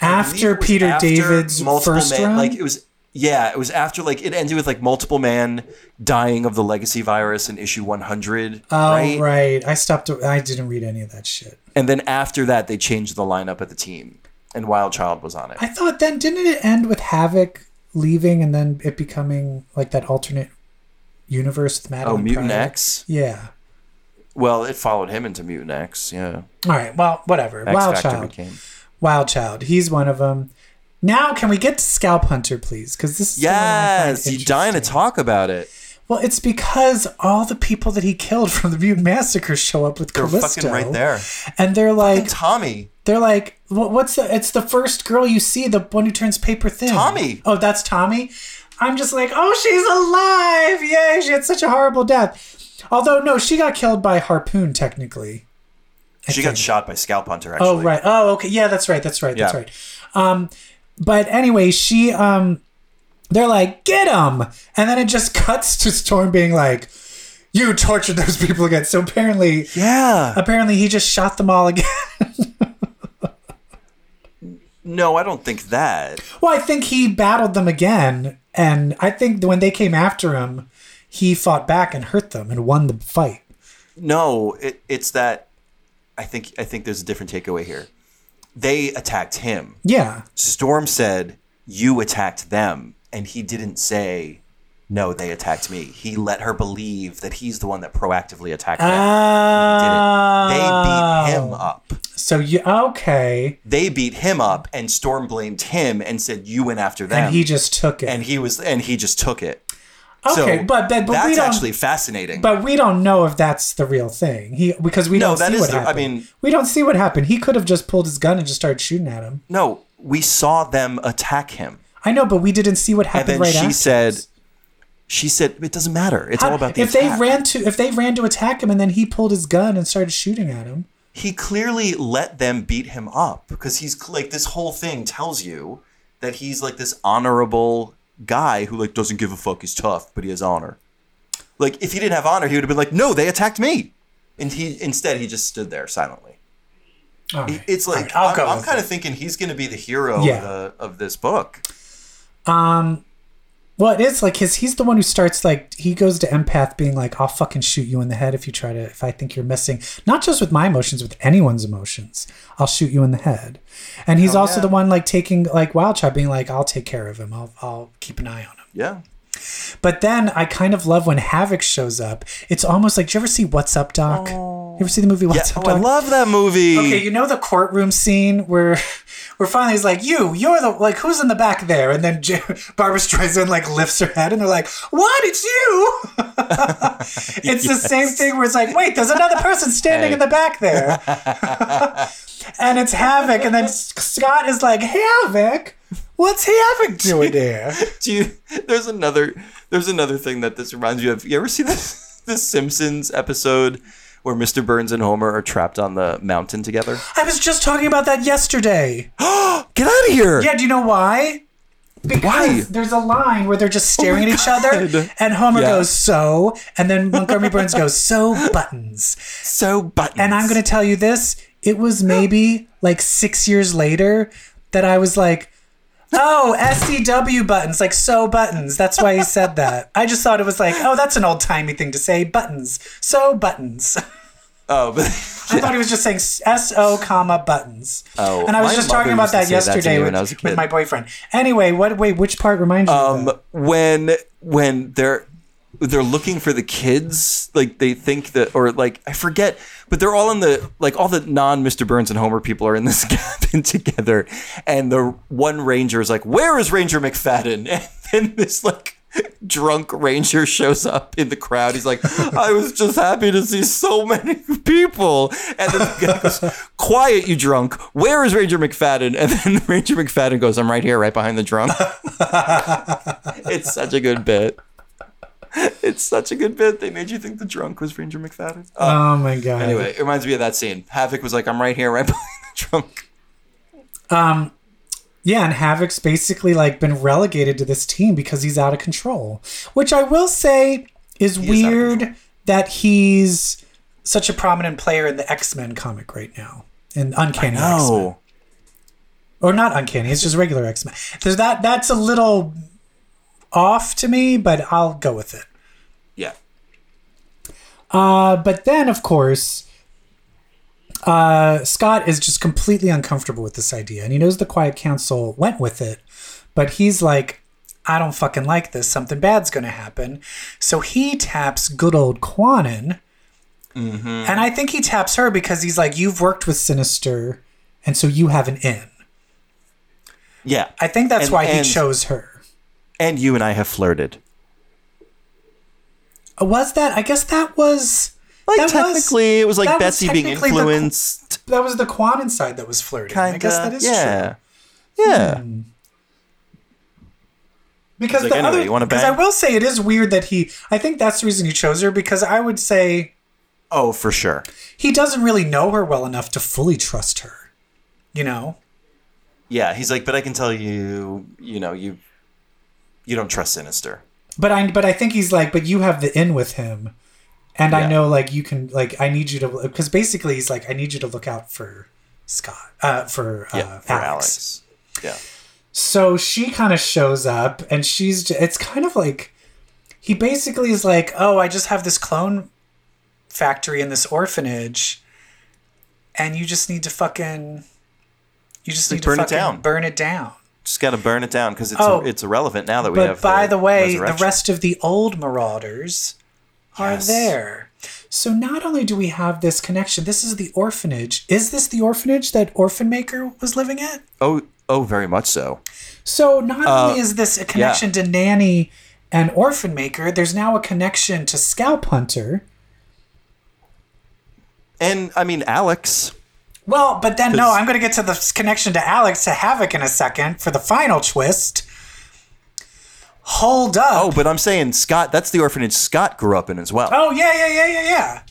After was Peter after David's multiple first man, run? Like it was, yeah, it was after like it ended with like multiple man dying of the legacy virus in issue 100, Oh right? right. I stopped. I didn't read any of that shit. And then after that, they changed the lineup of the team, and Wild Child was on it. I thought then didn't it end with Havoc leaving and then it becoming like that alternate universe with oh, Madelyne Mutant Pryor? X. Yeah. Well, it followed him into Mutant X. Yeah, All right. Well, whatever. X Wild Factor Child. became. Wild Child. He's one of them. Now, can we get to Scalp Hunter, please? Because this is Yes, you dying to talk about it. Well, it's because all the people that he killed from the Mutant Massacre show up with They're Callisto, fucking right there. and they're like, And Tommy. They're like, "Wha- what's the? It's the first girl you see, the one who turns paper thin. Tommy. Oh, that's Tommy. I'm just like, oh, she's alive! Yay! She had such a horrible death. Although no, she got killed by harpoon technically. I She got shot by Scalp Hunter. Actually. Oh right. Oh okay. Yeah, that's right. That's right. That's right. Um, but anyway, she um, they're like, get him, and then it just cuts to Storm being like, you tortured those people again. So apparently, Yeah. apparently he just shot them all again. No, I don't think that. Well, I think he battled them again, and I think when they came after him, he fought back and hurt them and won the fight. No, it, it's that. I think I think there's a different takeaway here. They attacked him. Yeah, Storm said you attacked them, and he didn't say no, they attacked me. He let her believe that he's the one that proactively attacked them. Oh. They beat ah. him up. So you okay? They beat him up, and Storm blamed him and said you went after them. And he just took it. and he was and he just took it. okay, so but but, but that's actually fascinating. but we don't know if that's the real thing. He because we No, don't that see is what the- I mean- we don't see what happened. He could have just pulled his gun and just started shooting at him. no, we saw them attack him, I know, but we didn't see what and happened then right she afterwards. said, "She said it doesn't matter. It's all about the if attack." they ran to if they ran to attack him and then he pulled his gun and started shooting at him. he clearly let them beat him up because he's like this whole thing tells you that he's like this honorable guy who like doesn't give a fuck. He's tough, but he has honor. Like if he didn't have honor, he would have been like, "No, they attacked me," and he instead he just stood there silently. Right. It's like right, I'm, I'm kind of thinking he's going to be the hero Yeah. of, the, of this book. Um, well, it is like his. He's the one who starts like he goes to empath, being like, "I'll fucking shoot you in the head if you try to. If I think you're missing, not just with my emotions, with anyone's emotions, I'll shoot you in the head." And he's also yeah. the one like taking like Wild Child, being like, "I'll take care of him. I'll I'll keep an eye on him." Yeah. But then I kind of love when Havoc shows up. It's almost like, do you ever see What's Up, Doc? You ever see the movie Yeah. What's Oh, Up, I love that movie. Okay, you know the courtroom scene where, where finally he's like, "You, you're the like, who's in the back there?" And then J- Barbra Streisand like lifts her head, and they're like, "What? It's you!" it's the same thing where it's like, "Wait, there's another person standing Hey. in the back there," and it's Havoc, and then Scott is like, "Havoc, what's Havoc doing there?" Do you, there's another there's another thing that this reminds you of. You ever see this the Simpsons episode where Mr. Burns and Homer are trapped on the mountain together? I was just talking about that yesterday. Get out of here! Yeah, do you know why? Because Why? there's a line where they're just oh staring at each other, and Homer Yeah. goes, so, and then Montgomery Burns goes, so buttons. So buttons. And I'm going to tell you this it was maybe like six years later that I was like, oh, SCW buttons, like so buttons. That's why he said that. I just thought it was like, oh, that's an old timey thing to say, buttons. So buttons. Oh, but I thought he was just saying S O comma buttons. Oh, and I was just talking about that say that yesterday with, when I was a with my boyfriend. Anyway, what? Wait, which part reminds you? of um, when when they're they're looking for the kids, like they think that, or like I forget, but they're all in the like all the non Mr. Burns and Homer people are in this cabin together, and the one ranger is like, "Where is Ranger McFadden?" And then this like drunk ranger shows up in the crowd. He's like, "I was just happy to see so many people," and then the guy goes, "Quiet, you drunk! Where is Ranger McFadden?" And then Ranger McFadden goes, "I'm right here, right behind the drunk." it's such a good bit. It's such a good bit. They made you think the drunk was Ranger McFadden. Uh, oh my god. anyway, it reminds me of that scene. Havoc was like, "I'm right here, right behind the drunk." Um, yeah, and Havoc's basically like been relegated to this team because he's out of control. Which I will say is is of weird control. that he's such a prominent player in the X Men comic right now. In Uncanny X Men. Or not Uncanny, it's just regular X Men. There's that that's a little off to me, but I'll go with it. yeah, Uh, but then, of course, uh, Scott is just completely uncomfortable with this idea, and he knows the Quiet Council went with it, but he's like, I don't fucking like this. Something bad's gonna happen. So he taps good old Kwannon, and I think he taps her because he's like, you've worked with Sinister, and so you have an in. yeah. I think that's And- why he chose her. And you and I have flirted. Uh, Was that? I guess that was. Like that was- technically, it was like that was Betsy being technically the- influenced. that was the Kwannon side that was flirting. Kind I guess that is true. yeah. Yeah. Hmm. Because He's the like, "Anyway, other, because I will say it is weird that he. I think that's the reason he chose her because I would say Oh, for sure. he doesn't really know her well enough to fully trust her. You know, Yeah, he's like, but I can tell you, you know, you you don't trust Sinister. but I but I think he's like, but you have the in with him, and I know like you can like I need you to because basically he's like I need you to look out for Scott uh for uh, Yeah, for Alex. Yeah. So she kind of shows up and she's it's kind of like he basically is like, "Oh, I just have this clone factory in this orphanage and you just need to fucking you just need to burn it down." burn it down." Just got to burn it down because it's Oh. it's irrelevant now that we But have. by the way, the rest of the old Marauders are Yes. there. So not only do we have this connection, this is the orphanage. Is this the orphanage that Orphan Maker was living at? Oh, oh, very much so. So not Uh, only is this a connection to Nanny and Orphan Maker, there's now a connection to Scalp Hunter. And I mean, Alex. Well, but then no, I'm going to get to the connection to Alex to Havoc in a second for the final twist. Hold up. Oh, but I'm saying Scott. That's the orphanage Scott grew up in as well. Oh yeah, yeah, yeah, yeah, yeah.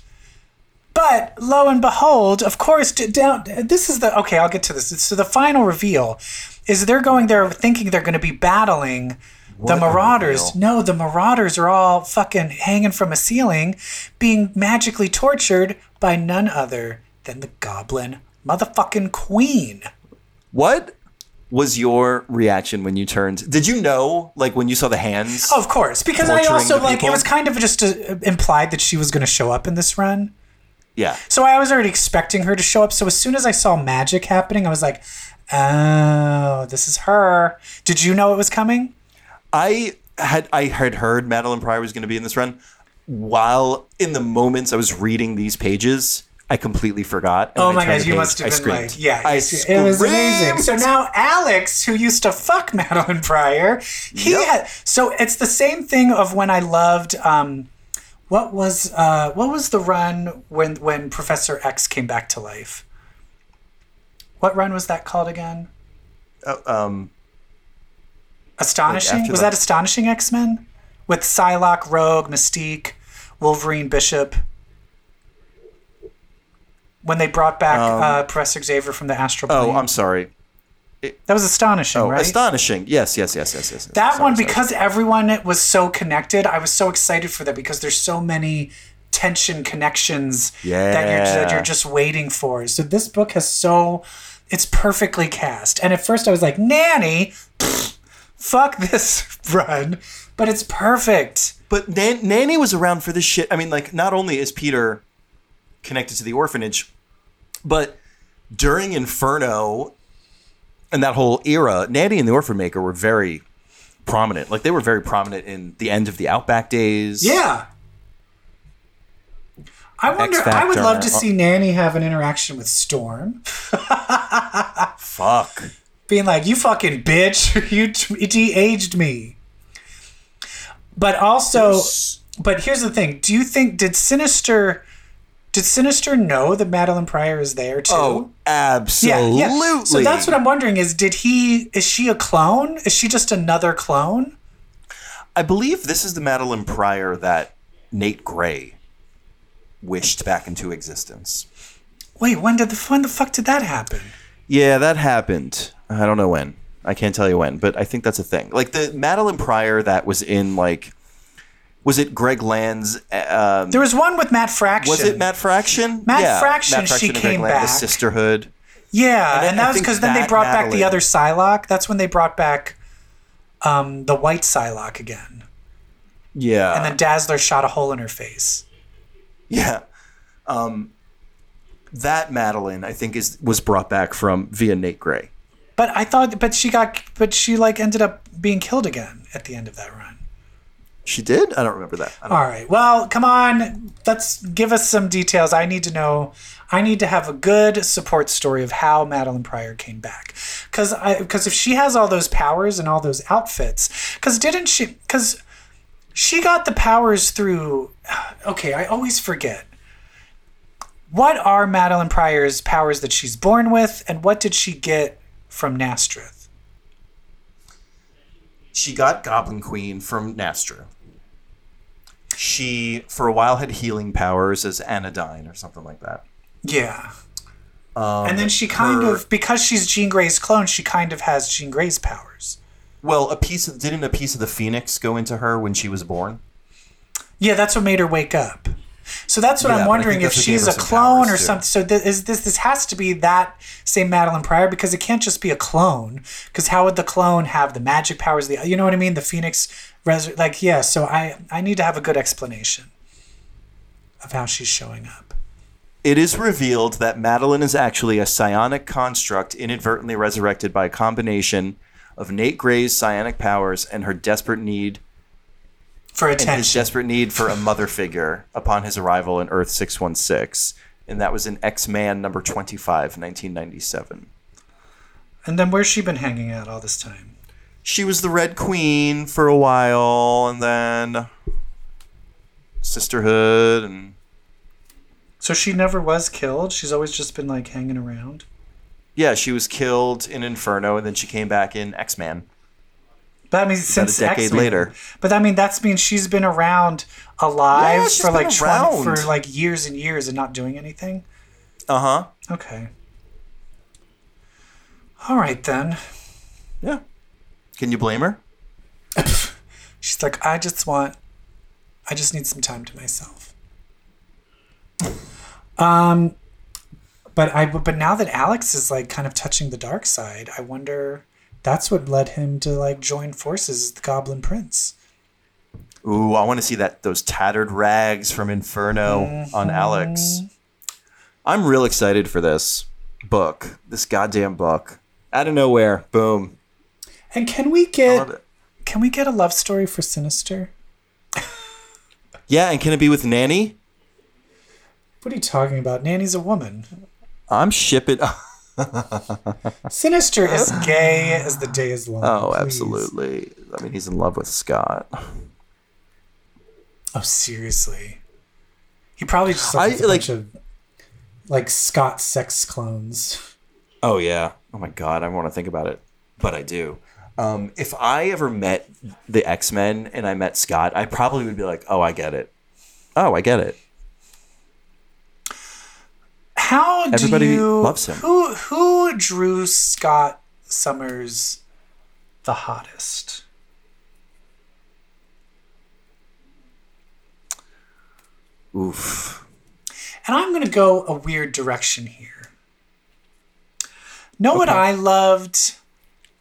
But lo and behold, of course, down. This is the okay. I'll get to this. So the final reveal is they're going there thinking they're going to be battling the What a Marauders. No, the Marauders are all fucking hanging from a ceiling, being magically tortured by none other than the Goblin motherfucking Queen. What was your reaction when you turned? Did you know, like when you saw the hands? Of course, because I also like it was kind of just uh implied that she was going to show up in this run. yeah. So I was already expecting her to show up. So as soon as I saw magic happening, I was like, "Oh, this is her." Did you know it was coming? I had I had heard Madelyne Pryor was going to be in this run. While in the moments I was reading these pages, I completely forgot. Oh my gosh, you page, must have I been screamed. like, "Yeah, I it's- it was amazing." So now Alex, who used to fuck Madelyne Pryor, he Yep. had. So it's the same thing of when I loved. um what was uh, what was the run when when Professor X came back to life? What run was that called again? um, Astonishing? after was the- that Astonishing X Men? With Psylocke, Rogue, Mystique, Wolverine, Bishop. When they brought back uh, Professor Xavier from the astral plane. Um, oh, I'm sorry. that was astonishing, Oh, right? astonishing. Yes, yes, yes, yes, yes. that Sorry, one, sorry. because everyone was so connected, I was so excited for that because there's so many tension connections that, you're, that you're just waiting for. So this book has so. It's perfectly cast. And at first I was like, Nanny, pfft, fuck this run. But it's perfect. But Nan- Nanny was around for this shit. I mean, like, not only is Peter connected to the orphanage, but during Inferno and that whole era, Nanny and the Orphan Maker were very prominent. Like, they were very prominent in the end of the Outback days. Yeah. I wonder. I would love to uh, see Nanny have an interaction with Storm, Fuck. being like, "You fucking bitch, you t- de-aged me." But also, but here's the thing: Do you think did Sinister, did Sinister know that Madelyne Pryor is there too? Oh, absolutely. So that's what I'm wondering: is did he? Is she a clone? Is she just another clone? I believe this is the Madelyne Pryor that Nate Gray wished back into existence. Wait, when did the when the fuck did that happen? Yeah, that happened. I don't know when. I can't tell you when, but I think that's a thing. Like the Madelyne Pryor that was in like, was it Greg Land's? Um, There was one with Matt Fraction. was it Matt Fraction? Matt yeah, Fraction, she and Greg came Land, The back. Sisterhood. Yeah, and, then that I was because then they brought back the other Psylocke. That's when they brought back um, the white Psylocke again. Yeah, And then Dazzler shot a hole in her face. yeah. Um, that Madelyne, I think, is was brought back from via Nate Gray. But I thought, but she got, but she like ended up being killed again at the end of that run. She did. I don't remember that. Don't All right. Well, come on. Let's give us some details. I need to know. I need to have a good support story of how Madelyne Pryor came back. Because I because if she has all those powers and all those outfits, because didn't she? Because she got the powers through. Okay, I always forget. What are Madelyne Pryor's powers that she's born with, and what did she get from N'astirh? She got Goblin Queen from N'astirh. She, for a while, had healing powers as Anodyne or something like that. Yeah. Um, and then she kind her- of, because she's Jean Grey's clone, she kind of has Jean Grey's powers. Well, a piece of didn't a piece of the Phoenix go into her when she was born? Yeah, that's what made her wake up. So that's what Yeah, I'm wondering if she's a clone or too. something. So th- is this this has to be that same Madelyne Pryor because it can't just be a clone. Because how would the clone have the magic powers? The you know what I mean? The Phoenix, res- like yeah. So I I need to have a good explanation of how she's showing up. It is revealed that Madelyne is actually a psionic construct inadvertently resurrected by a combination of Nate Gray's psionic powers and her desperate need For and his desperate need for a mother figure upon his arrival in Earth 616. And that was in X Man number 25, 1997. And then where's she been hanging out all this time? She was the Red Queen for a while, and then Sisterhood, and So she never was killed. She's always just been like hanging around. yeah, she was killed in Inferno, and then she came back in X Man. But I mean, since decade X-Men. later. But I mean, that's means she's been around alive Yeah, for like 20, around. for like years and years and not doing anything. Uh huh. Okay. All right then. Yeah. Can you blame her? She's like, I just want, I just need some time to myself. Um, but I but now that Alex is like kind of touching the dark side, I wonder that's what led him to like join forces as the Goblin Prince. Ooh, I want to see that those tattered rags from Inferno on mm-hmm. Alex. I'm real excited for this book. This goddamn book. Out of nowhere, boom. And can we get can we get a love story for Sinister? Yeah, and can it be with Nanny? What are you talking about? Nanny's a woman. I'm shipping. Sinister is gay as the day is long. Oh, please. absolutely. I mean, he's in love with Scott. Oh, seriously. He probably just I, like, a like- bunch of like Scott sex clones. Oh yeah. Oh my god, I want to think about it, but I do. Um, if I ever met the X Men and I met Scott, I probably would be like, "Oh, I get it. Oh, I get it." How do Everybody you loves him. Who who drew Scott Summers the hottest? Oof. And I'm going to go a weird direction here. Know what I loved?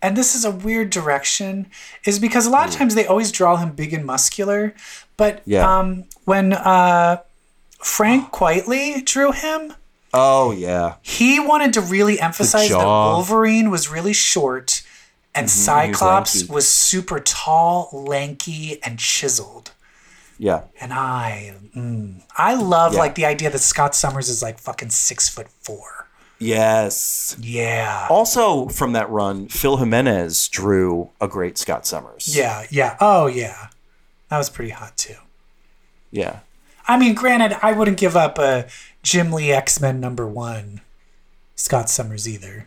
And this is a weird direction, is because a lot of times they always draw him big and muscular. But Yeah. um, when uh, Frank Quitely drew him, Oh yeah. he wanted to really emphasize that. Wolverine was really short and was Cyclops was super tall, lanky, and chiseled. Yeah. And I, mm, I love Yeah. like the idea that Scott Summers is like fucking six foot four. Yes. Yeah. Also, from that run, Phil Jimenez drew a great Scott Summers. Yeah, yeah. Oh, yeah. That was pretty hot too. Yeah. I mean, granted, I wouldn't give up a Jim Lee X Men number one Scott Summers either.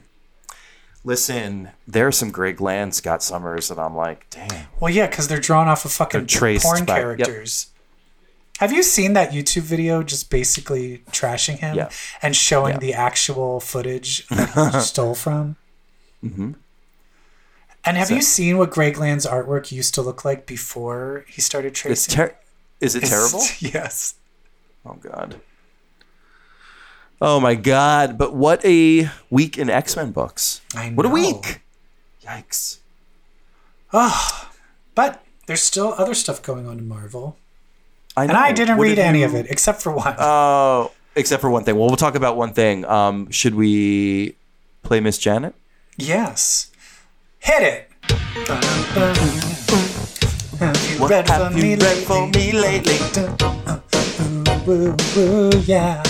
Listen, there are some Greg Land Scott Summers that I'm like, damn. Well, yeah, because they're drawn off of fucking porn by- yep. characters. Have you seen that YouTube video just basically trashing him Yeah. and showing Yeah. the actual footage that he stole from? Mm-hmm. And have you seen what Greg Land's artwork used to look like before he started tracing? ter- Is it terrible? yes. Oh god. Oh my god! But what a week in X Men books. What a week! Yikes. But there's still other stuff going on in Marvel. I know. And I didn't What read have any you- of it except for one. Oh, except for one thing. Well, we'll talk about one thing. Um, should we play Miss Janet? yes. Hit it. What have for you me read for lately? me lately? Woo, woo, yeah.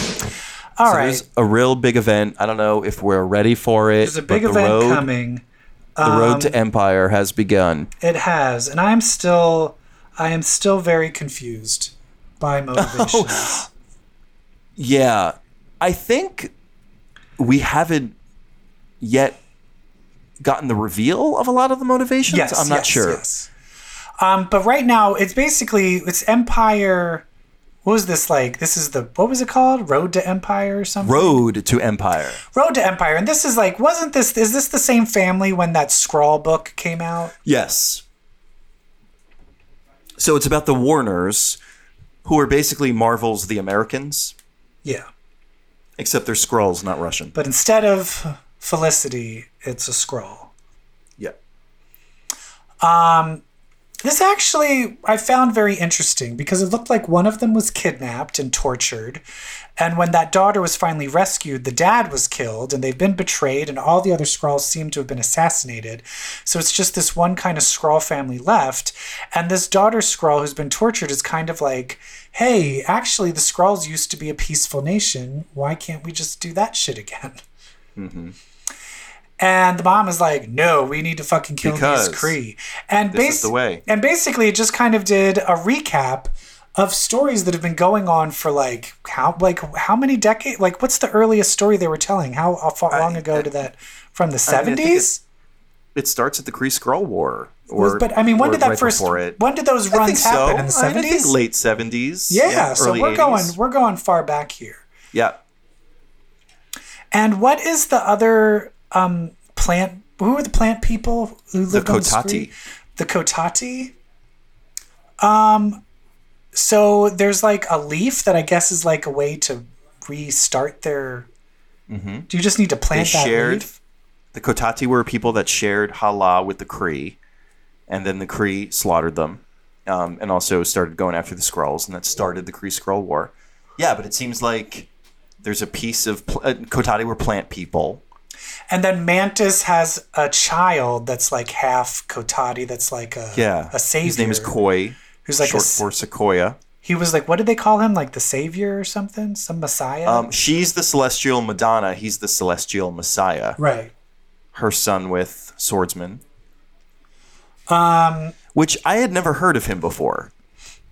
All So right. There's a real big event. I don't know if we're ready for it. There's a big event road, coming. The road to Empyre has begun. It has, and I'm still, I am still very confused by motivations. Yeah, I think we haven't yet gotten the reveal of a lot of the motivations. yes, I'm not yes, sure. Yes. Um, but right now, it's basically it's Empyre. What was this like? This is the what was it called? Road to Empyre or something? Road to Empyre. Road to Empyre, and this is like wasn't this is this the same family when that Skrull book came out? Yes. So it's about the Warners, who are basically Marvel's The Americans, Yeah, except they're Skrulls, not Russian. but instead of Felicity, it's a Skrull. Yeah. Um, This actually I found very interesting because it looked like one of them was kidnapped and tortured. And when that daughter was finally rescued, the dad was killed and they've been betrayed, and all the other Skrulls seem to have been assassinated. So it's just this one kind of Skrull family left. And this daughter Skrull who's been tortured is kind of like, hey, actually, the Skrulls used to be a peaceful nation. Why can't we just do that shit again? Mm-hmm. And the mom is like, "No, we need to fucking kill Because these Kree." And this is the way. And basically, it just kind of did a recap of stories that have been going on for like how like how many decades? Like, what's the earliest story they were telling? How, how far, long ago did that? From the I mean, seventies? It starts at the Kree Skrull War. Or, But I mean, when did that right first? it. When did those I runs so. happen in the I mean, seventies? late seventies. Yeah, so early we're 80s. going we're going far back here. Yeah, And what is the other um, plant? Who are the plant people who lived on the Kotati. The Kotati. Um, so there's like a leaf that I guess is like a way to restart their. Do you just need to Mm-hmm. they plant that shared. leaf? The Kotati were people that shared Hala with the Kree, and then the Kree slaughtered them, um, and also started going after the Skrulls, and that started the Kree Skrull War. Yeah, but it seems like there's a piece of pl- uh, Kotati were plant people. And then Mantis has a child that's like half Kotati. That's like a Yeah, a savior. His name is Quoi, Who's like a short s- for Sequoia. He was like, what did they call him? Like the savior or something? Some messiah? Um, she's the celestial Madonna. He's the celestial Messiah. right. Her son with swordsman, Um, which I had never heard of him before.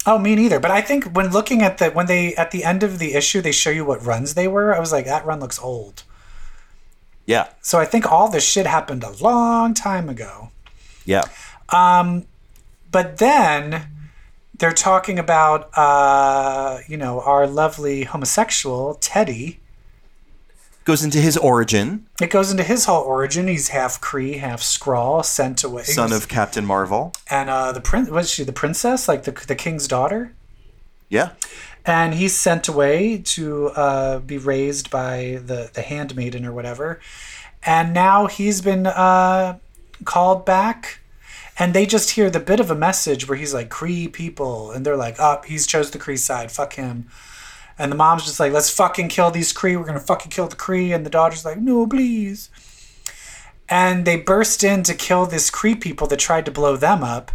Oh, me neither. But I think when looking at the when they at the end of the issue they show you what runs they were, I was like, that run looks old. Yeah, So I think all this shit happened a long time ago. yeah. But then they're talking about uh, you know, our lovely homosexual, Teddy. Goes into his origin, It goes into his whole origin. He's half Kree, half Skrull, sent away. son of Captain Marvel. and uh, the prince was she the princess, like the the king's daughter? Yeah. And he's sent away to uh, be raised by the the handmaiden or whatever. And now he's been uh, called back. And they just hear the bit of a message where he's like Kree people. And they're like up he's chose the Kree side. Fuck him. And the mom's just like let's fucking kill these Kree. We're gonna fucking kill the Kree. And the daughter's like no please. And they burst in to kill this Kree people that tried to blow them up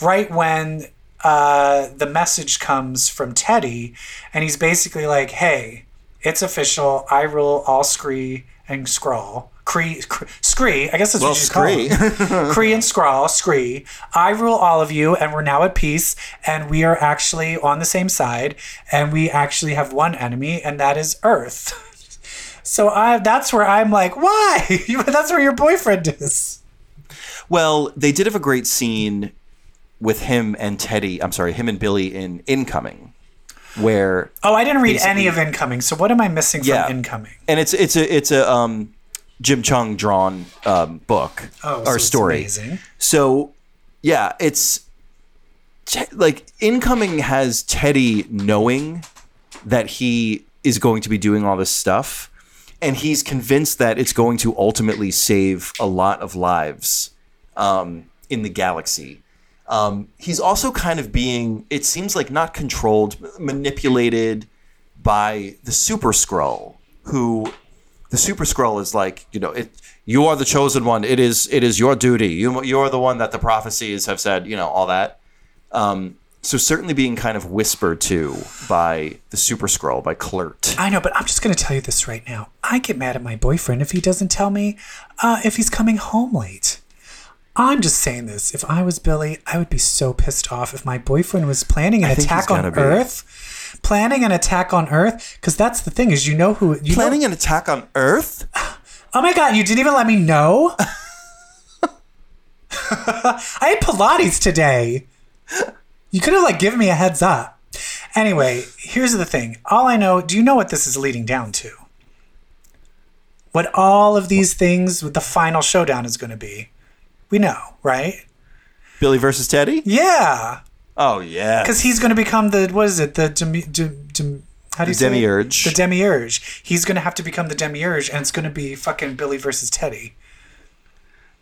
right when uh, the message comes from Teddy, and he's basically like, "Hey, it's official. I rule all Scree and Scrawl. Kree, Cre- Scree. I guess that's Well, what you call Scree. Kree and Scrawl, Scree. I rule all of you, and we're now at peace, and we are actually on the same side, and we actually have one enemy, and that is Earth." So I, that's where I'm like, why? that's where your boyfriend is. Well, they did have a great scene with him and Teddy. I'm sorry, him and Billy in Incoming, where Oh, I didn't read any of Incoming. So what am I missing Yeah. from Incoming? and it's it's a it's a um, Jim Cheung drawn um, book Oh, or so story. amazing. So yeah, it's like Incoming has Teddy knowing that he is going to be doing all this stuff, and he's convinced that it's going to ultimately save a lot of lives um, in the galaxy. Um, he's also kind of being, it seems like, not controlled, manipulated by the Super Skrull, who the Super Skrull is like, you know, it. You are the chosen one. It is. It is your duty. You. You are the one that the prophecies have said. You know all that. Um, so certainly being kind of whispered to by the Super Skrull by Kl'rt. I know, but I'm just going to tell you this right now. I get mad at my boyfriend if he doesn't tell me uh, if he's coming home late. I'm just saying this. If I was Billy, I would be so pissed off if my boyfriend was planning an I attack on. Earth. Planning an attack on Earth, because that's the thing is, you know who you know- Planning an attack on Earth? Oh my god, you didn't even let me know. I had Pilates today. You could have like given me a heads up. Anyway, here's the thing. All I know, do you know what this is leading down to? What all of these things with the final showdown is going to be. We know, right? Billy versus Teddy? Yeah, Oh yeah. because he's going to become the what is it? The demi, dem, dem, how do you The say it? demiurge. The demiurge. He's going to have to become the demiurge, and it's going to be fucking Billy versus Teddy.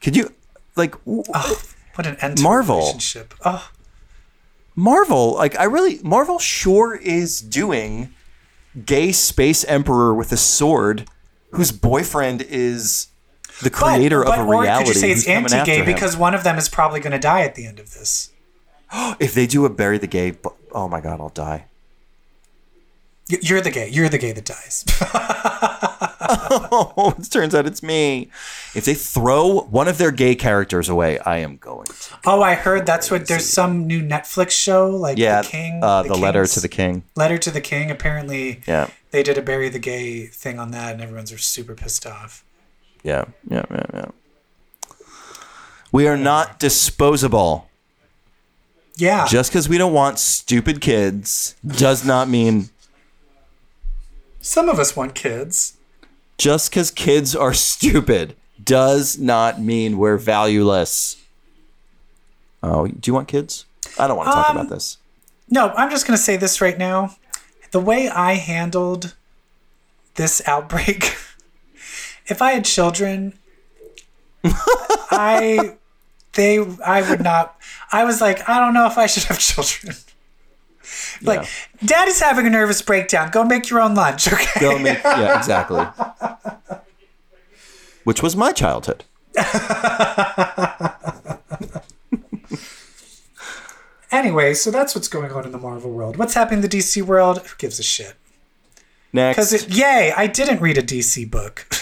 Could you like? w- What an end to Marvel. relationship. Oh, Marvel, like I really Marvel sure is doing gay space emperor with a sword whose boyfriend is the creator but of a reality. or could you say it's who's coming after anti-gay because one of them is probably going to die at the end of this? if they do a bury the gay, oh my god, I'll die. You're the gay. You're the gay that dies. Oh, it turns out it's me. If they throw one of their gay characters away, I am going to. oh, I heard that's what. There's some new Netflix show like Yeah, the King. uh, the, letter to the king. Letter to the King. Apparently, Yeah, they did a bury the gay thing on that, and everyone's super pissed off. Yeah, yeah, yeah, yeah. We are not disposable. Yeah. Just because we don't want stupid kids does not mean Some of us want kids. just because kids are stupid does not mean we're valueless. Oh, do you want kids? I don't want to talk Um, about this. No, I'm just going to say this right now. The way I handled this outbreak, if I had children, I they I would not I was like, I don't know if I should have children. Like, daddy's having a nervous breakdown. Go make your own lunch, okay? Go make- yeah, exactly. Which was my childhood. Anyway, so that's what's going on in the Marvel world. What's happening in the DC world? Who gives a shit? Next. Because, yay, I didn't read a DC book.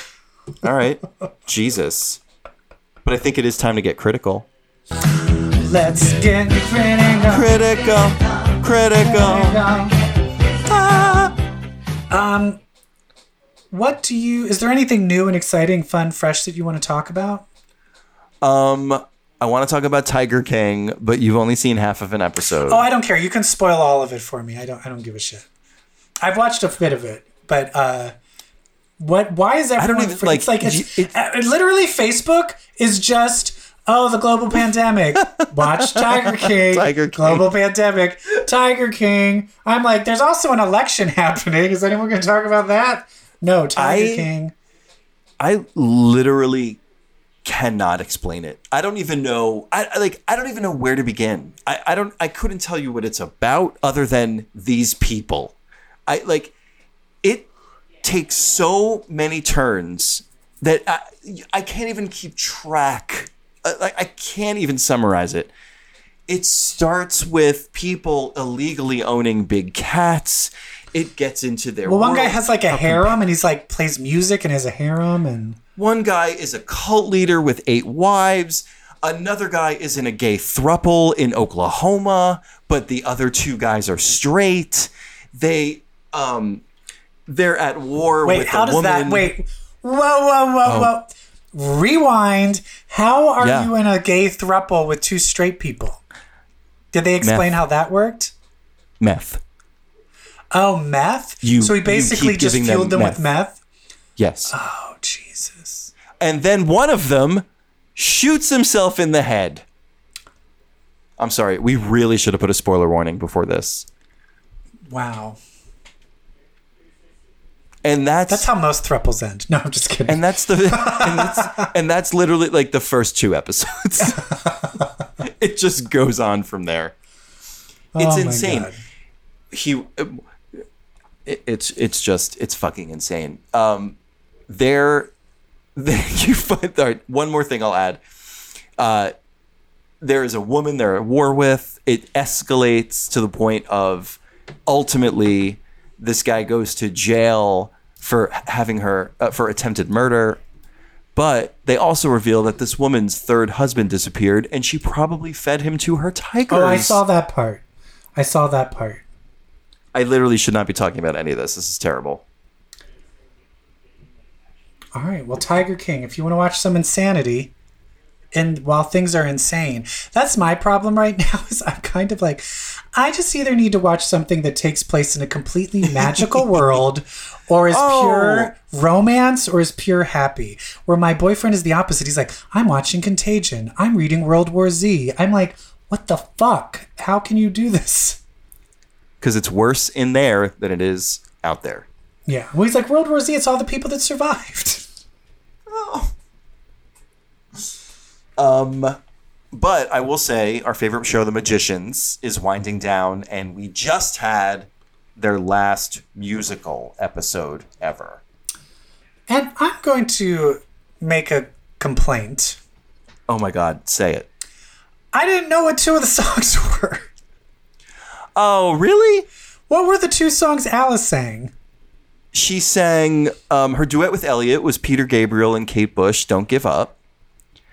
All right. Jesus. But I think it is time to get critical. Let's get critical. Critical. Critical. Um, what do you? Is there anything new and exciting, fun, fresh that you want to talk about? Um, I want to talk about Tiger King, but you've only seen half of an episode. Oh, I don't care. You can spoil all of it for me. I don't. I don't give a shit. I've watched a bit of it, but uh, what? Why is everyone? even- like, it's like it's, it- uh, literally Facebook is just. Oh, the global pandemic. Watch Tiger King. Tiger King. Global pandemic. Tiger King. I'm like, there's also an election happening. Is anyone going to talk about that? No, Tiger I- King. I literally cannot explain it. I don't even know. I I- like. I don't even know where to begin. I, I don't. I couldn't tell you what it's about other than these people. I like. Takes so many turns that I, I can't even keep track. I, like I can't even summarize it. It starts with people illegally owning big cats. It gets into their. Well, one guy has like a harem, and he's like plays music and has a harem, and One guy is a cult leader with eight wives. Another guy is in a gay thruple in Oklahoma, but the other two guys are straight. They um they're at war wait, with how a does woman. that? Wait, whoa, whoa, whoa, oh. whoa! Rewind. How are Oh. Yeah. you in a gay thruple with two straight people? Did they explain Meth. how that worked? Meth. Oh, meth. You- so he basically just giving them fueled them, with meth. meth. Yes. Oh Jesus! and then one of them shoots himself in the head. I'm sorry. We really should have put a spoiler warning before this. Wow, And that's that's how most thruples end. No, I'm just kidding. and that's the and that's, and that's literally like the first two episodes. it just goes on from there. It's Oh insane. God. He, it, it's it's just it's fucking insane. Um, there, there you find. All right, one more thing I'll add. Uh, there is a woman they're at war with. It escalates to the point of ultimately this guy goes to jail for having her uh, for attempted murder. But they also reveal that this woman's third husband disappeared, and she probably fed him to her tigers. Oh, I saw that part. I saw that part. I literally should not be talking about any of this. This is terrible. All right. Well, Tiger King, if you want to watch some insanity, and while things are insane, that's my problem right now. Is I'm kind of like, I just either need to watch something that takes place in a completely magical world, or is Oh. pure romance, or is pure happy. Where my boyfriend is the opposite. He's like, I'm watching Contagion. I'm reading World War Z. I'm like, what the fuck? How can you do this? Because it's worse in there than it is out there. Yeah. Well, he's like, World War Z. It's all the people that survived. oh. Um, but I will say our favorite show, The Magicians, is winding down, and we just had their last musical episode ever. And I'm going to make a complaint. Oh my God, say it. I didn't know what two of the songs were. Oh, really? What were the two songs Alice sang? She sang um, her duet with Eliot was Peter Gabriel and Kate Bush. Don't give up.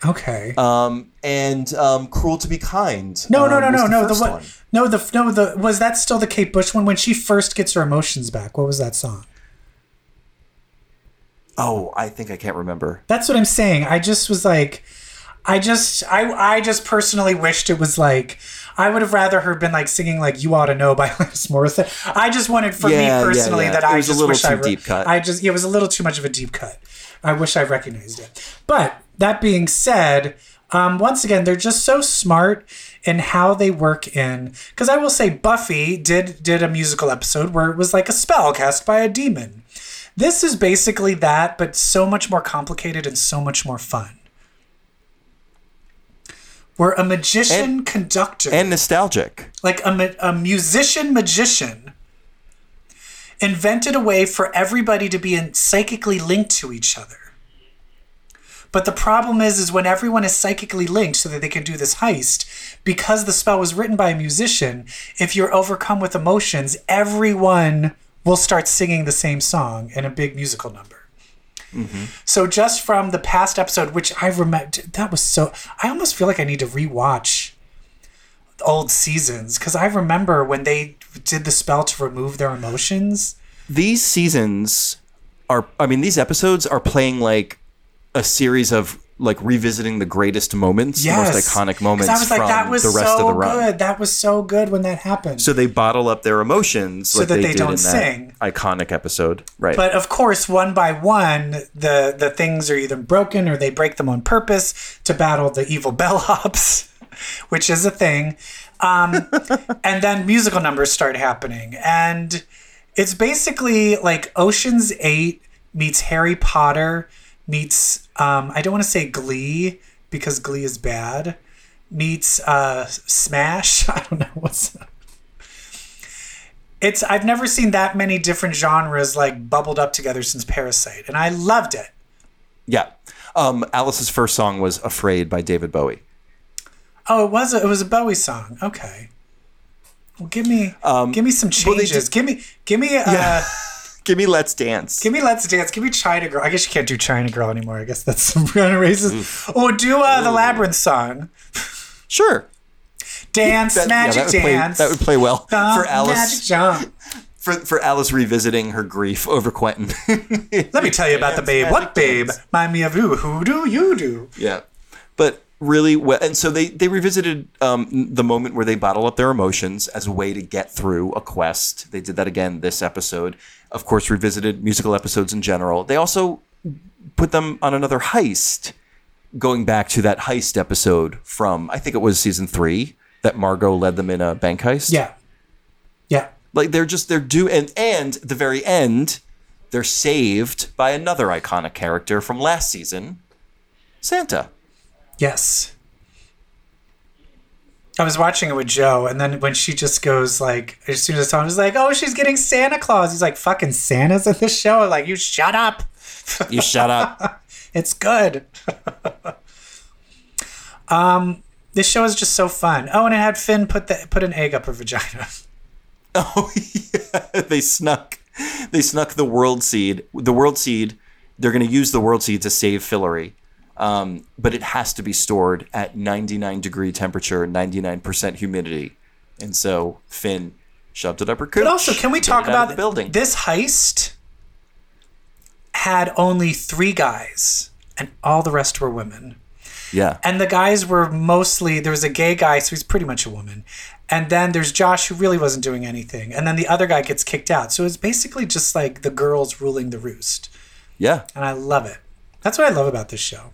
Okay. Um, and um, "Cruel to Be Kind." no, no, um, no, no, the no. The one. No, the no, the was that still the Kate Bush one when she first gets her emotions back? What was that song? Oh, I think I can't remember. That's what I'm saying. I just was like, I just, I, I just personally wished it was like, I would have rather her been like singing like "You Ought to Know" by Alanis Morissette. I just wanted for Yeah, me personally yeah. that It I just wish I re- deep cut. I just, it was a little too much of a deep cut. I wish I recognized it. But that being said, um, once again, they're just so smart in how they work in. Because I will say, Buffy did did a musical episode where it was like a spell cast by a demon. This is basically that, but so much more complicated and so much more fun. Where a magician And- conductor, And nostalgic. like a, a musician magician, invented a way for everybody to be in, psychically linked to each other. But the problem is, is when everyone is psychically linked so that they can do this heist, because the spell was written by a musician, if you're overcome with emotions, everyone will start singing the same song in a big musical number. Mm-hmm. So just from the past episode, which I remember, that was so. I almost feel like I need to rewatch old seasons because I remember when they did the spell to remove their emotions. These seasons are. I mean, these episodes are playing like a series of like revisiting the greatest moments, Yes, the most iconic moments I was like, from that was the rest so of the run. good. That was so good when that happened. So they bottle up their emotions So like that they, they don't sing. iconic episode, right? But of course, one by one, the the things are either broken or they break them on purpose to battle the evil bellhops, which is a thing. Um, and then musical numbers start happening, and it's basically like Ocean's Eight meets Harry Potter meets um, I don't want to say Glee because Glee is bad meets uh, Smash. I don't know what's. It's I've never seen that many different genres like bubbled up together since Parasite, and I loved it. yeah. Um, Alice's first song was "Afraid" by David Bowie. Oh, it was a, it was a Bowie song. Okay. Well, give me give me some well, changes. did- give me give me uh, Give me "Let's Dance." give me Let's Dance. Give me China Girl. I guess you can't do China Girl anymore. I guess that's some kind of racist. Oh, do uh, the Labyrinth song. sure. Dance, That, yeah, magic that would play, dance. that would play well for Alice. Magic jump. For, for Alice revisiting her grief over Quentin. Let me tell you about the babe. What babe? dance. Mind me of you. Who do you do? Yeah, but really, well, and so they they revisited um, the moment where they bottle up their emotions as a way to get through a quest. They did that again this episode. Of course, revisited musical episodes in general. They also put them on another heist, going back to that heist episode from I think it was season three that Margot led them in a bank heist. Yeah. Yeah. like they're just they're do and and at the very end they're saved by another iconic character from last season, Santa. Yes. I was watching it with Joe, and then when she just goes like, as soon as song is like, "Oh, she's getting Santa Claus," he's like, "Fucking Santa's in this show." I'm like, you shut up. You shut up. It's good. um, this show is just so fun. Oh, and it had Fen put the put an egg up her vagina. Oh yeah, they snuck, they snuck the world seed. The world seed, they're going to use the world seed to save Fillory, um, but it has to be stored at 99 degree temperature, 99 percent humidity, and so Fen shoved it up her cooch. But also, can we talk it out of about the building? this heist? Had only three guys, and all the rest were women. Yeah, and the guys were mostly there was a gay guy so he's pretty much a woman and then there's josh who really wasn't doing anything and then the other guy gets kicked out so it's basically just like the girls ruling the roost yeah. and i love it that's what i love about this show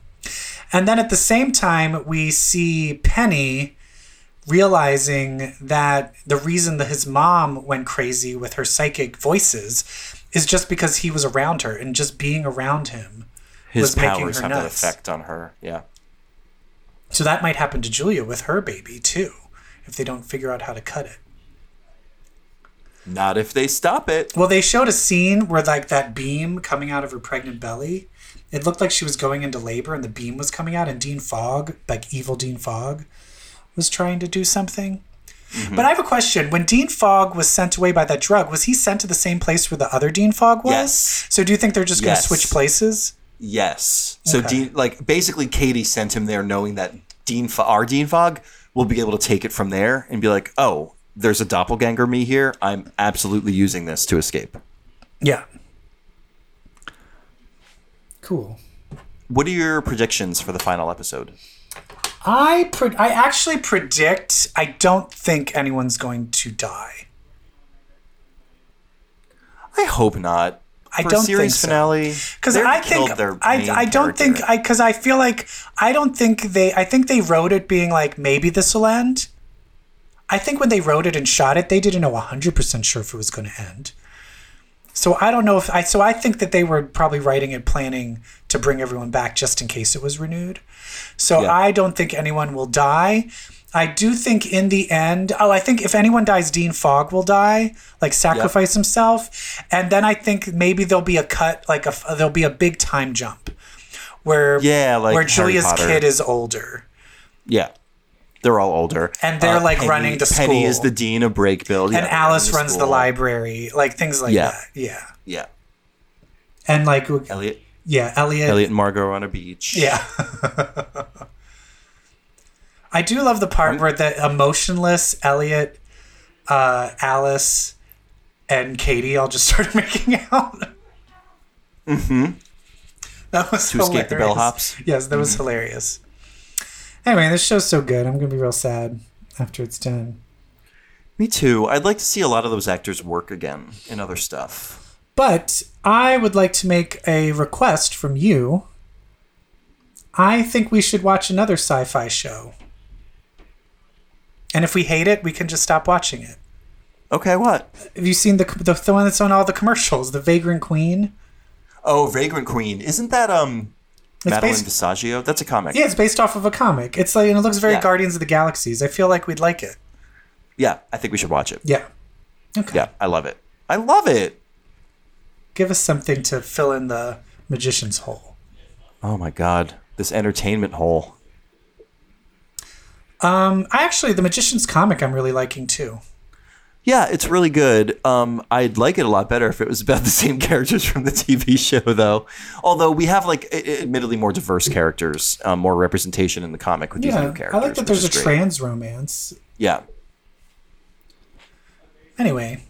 and then at the same time we see penny realizing that the reason that his mom went crazy with her psychic voices is just because he was around her and just being around him His was making her have that nuts. effect on her. Yeah. So that might happen to Julia with her baby too, if they don't figure out how to cut it. Not if they stop it. Well, they showed a scene where like that beam coming out of her pregnant belly. It looked like she was going into labor and the beam was coming out and Dean Fogg, like evil Dean Fogg, was trying to do something. Mm-hmm. But I have a question. When Dean Fogg was sent away by that drug, was he sent to the same place where the other Dean Fogg was? Yes. So do you think they're just going to switch places? Yes. So Okay. Dean, like basically, Kady sent him there knowing that Dean, Fo- our Dean Fogg, will be able to take it from there and be like, "Oh, there's a doppelganger me here. I'm absolutely using this to escape." Yeah. Cool. What are your predictions for the final episode? I pre- I actually predict I don't think anyone's going to die. I hope not. I For don't a series think so. finale because I think I, I don't character. think I because I feel like I don't think they I think they wrote it being like maybe this will end. I think when they wrote it and shot it, they didn't know hundred percent sure if it was going to end. So I don't know if I so I think that they were probably writing and planning to bring everyone back just in case it was renewed. So Yeah. I don't think anyone will die. I do think in the end, oh, I think if anyone dies, Dean Fogg will die, like sacrifice himself, and then I think maybe there'll be a cut, like a there'll be a big time jump, where Yeah, like where Harry Julia's Potter. kid is older, Yeah, they're all older, Uh, And they're, like, running to school. Penny school. is the dean of Brakebills, yeah, and they're Alice runs the library, like things like Yeah. that. Yeah, Yeah, and like Eliot, yeah, Eliot, Eliot and Margot are on a beach. Yeah. I do love the part where the emotionless Eliot, uh, Alice, and Kady all just started making out. Mm-hmm. That was To escape the hilarious. bellhops? Yes, that was hilarious. Anyway, this show's so good. I'm gonna be real sad after it's done. Me too. I'd like to see a lot of those actors work again in other stuff. But I would like to make a request from you. I think we should watch another sci-fi show. And if we hate it, we can just stop watching it. Okay, what? Have you seen the the, the one that's on all the commercials, The Vagrant Queen? Oh, Vagrant Queen. Isn't that um Madeline based- Visaggio? That's a comic. Yeah, it's based off of a comic. It's like and it looks very Yeah. Guardians of the Galaxies. I feel like we'd like it. Yeah, I think we should watch it. Yeah. Okay. Yeah, I love it. I love it. Give us something to fill in the magician's hole. Oh my god, this entertainment hole. Um, I actually the magician's comic I'm really liking too. Yeah, it's really good. Um, I'd like it a lot better if it was about the same characters from the TV show, though. Although we have like admittedly more diverse characters, um, more representation in the comic with these Yeah, new I like that there's a great. trans romance. Yeah, Anyway,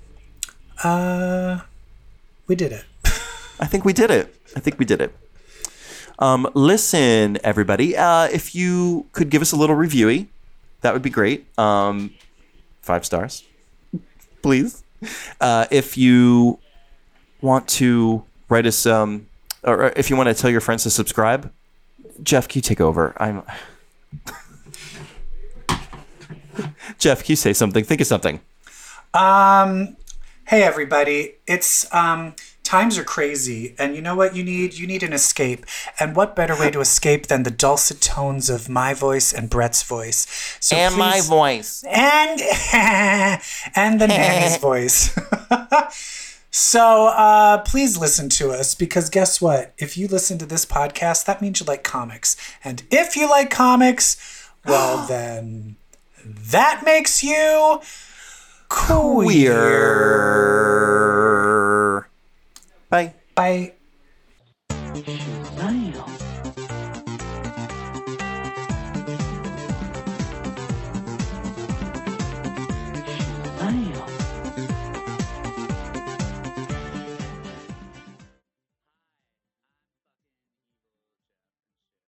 uh, we did it. I think we did it. I think we did it. Um, listen, everybody, uh, if you could give us a little reviewy, that would be great. Um, five stars, please. Uh, if you want to write us, um, or if you want to tell your friends to subscribe, Jeff, can you take over? I'm. Jeff, can you say something? Think of something. Um, hey everybody, it's um times are crazy, and you know what you need? You need an escape, and what better way to escape than the dulcet tones of my voice and Brett's voice? So please- voice. and and the nanny's voice. so uh, please listen to us because guess what? If you listen to this podcast, that means you like comics, and if you like comics, well then that makes you queer. Weird. Bye.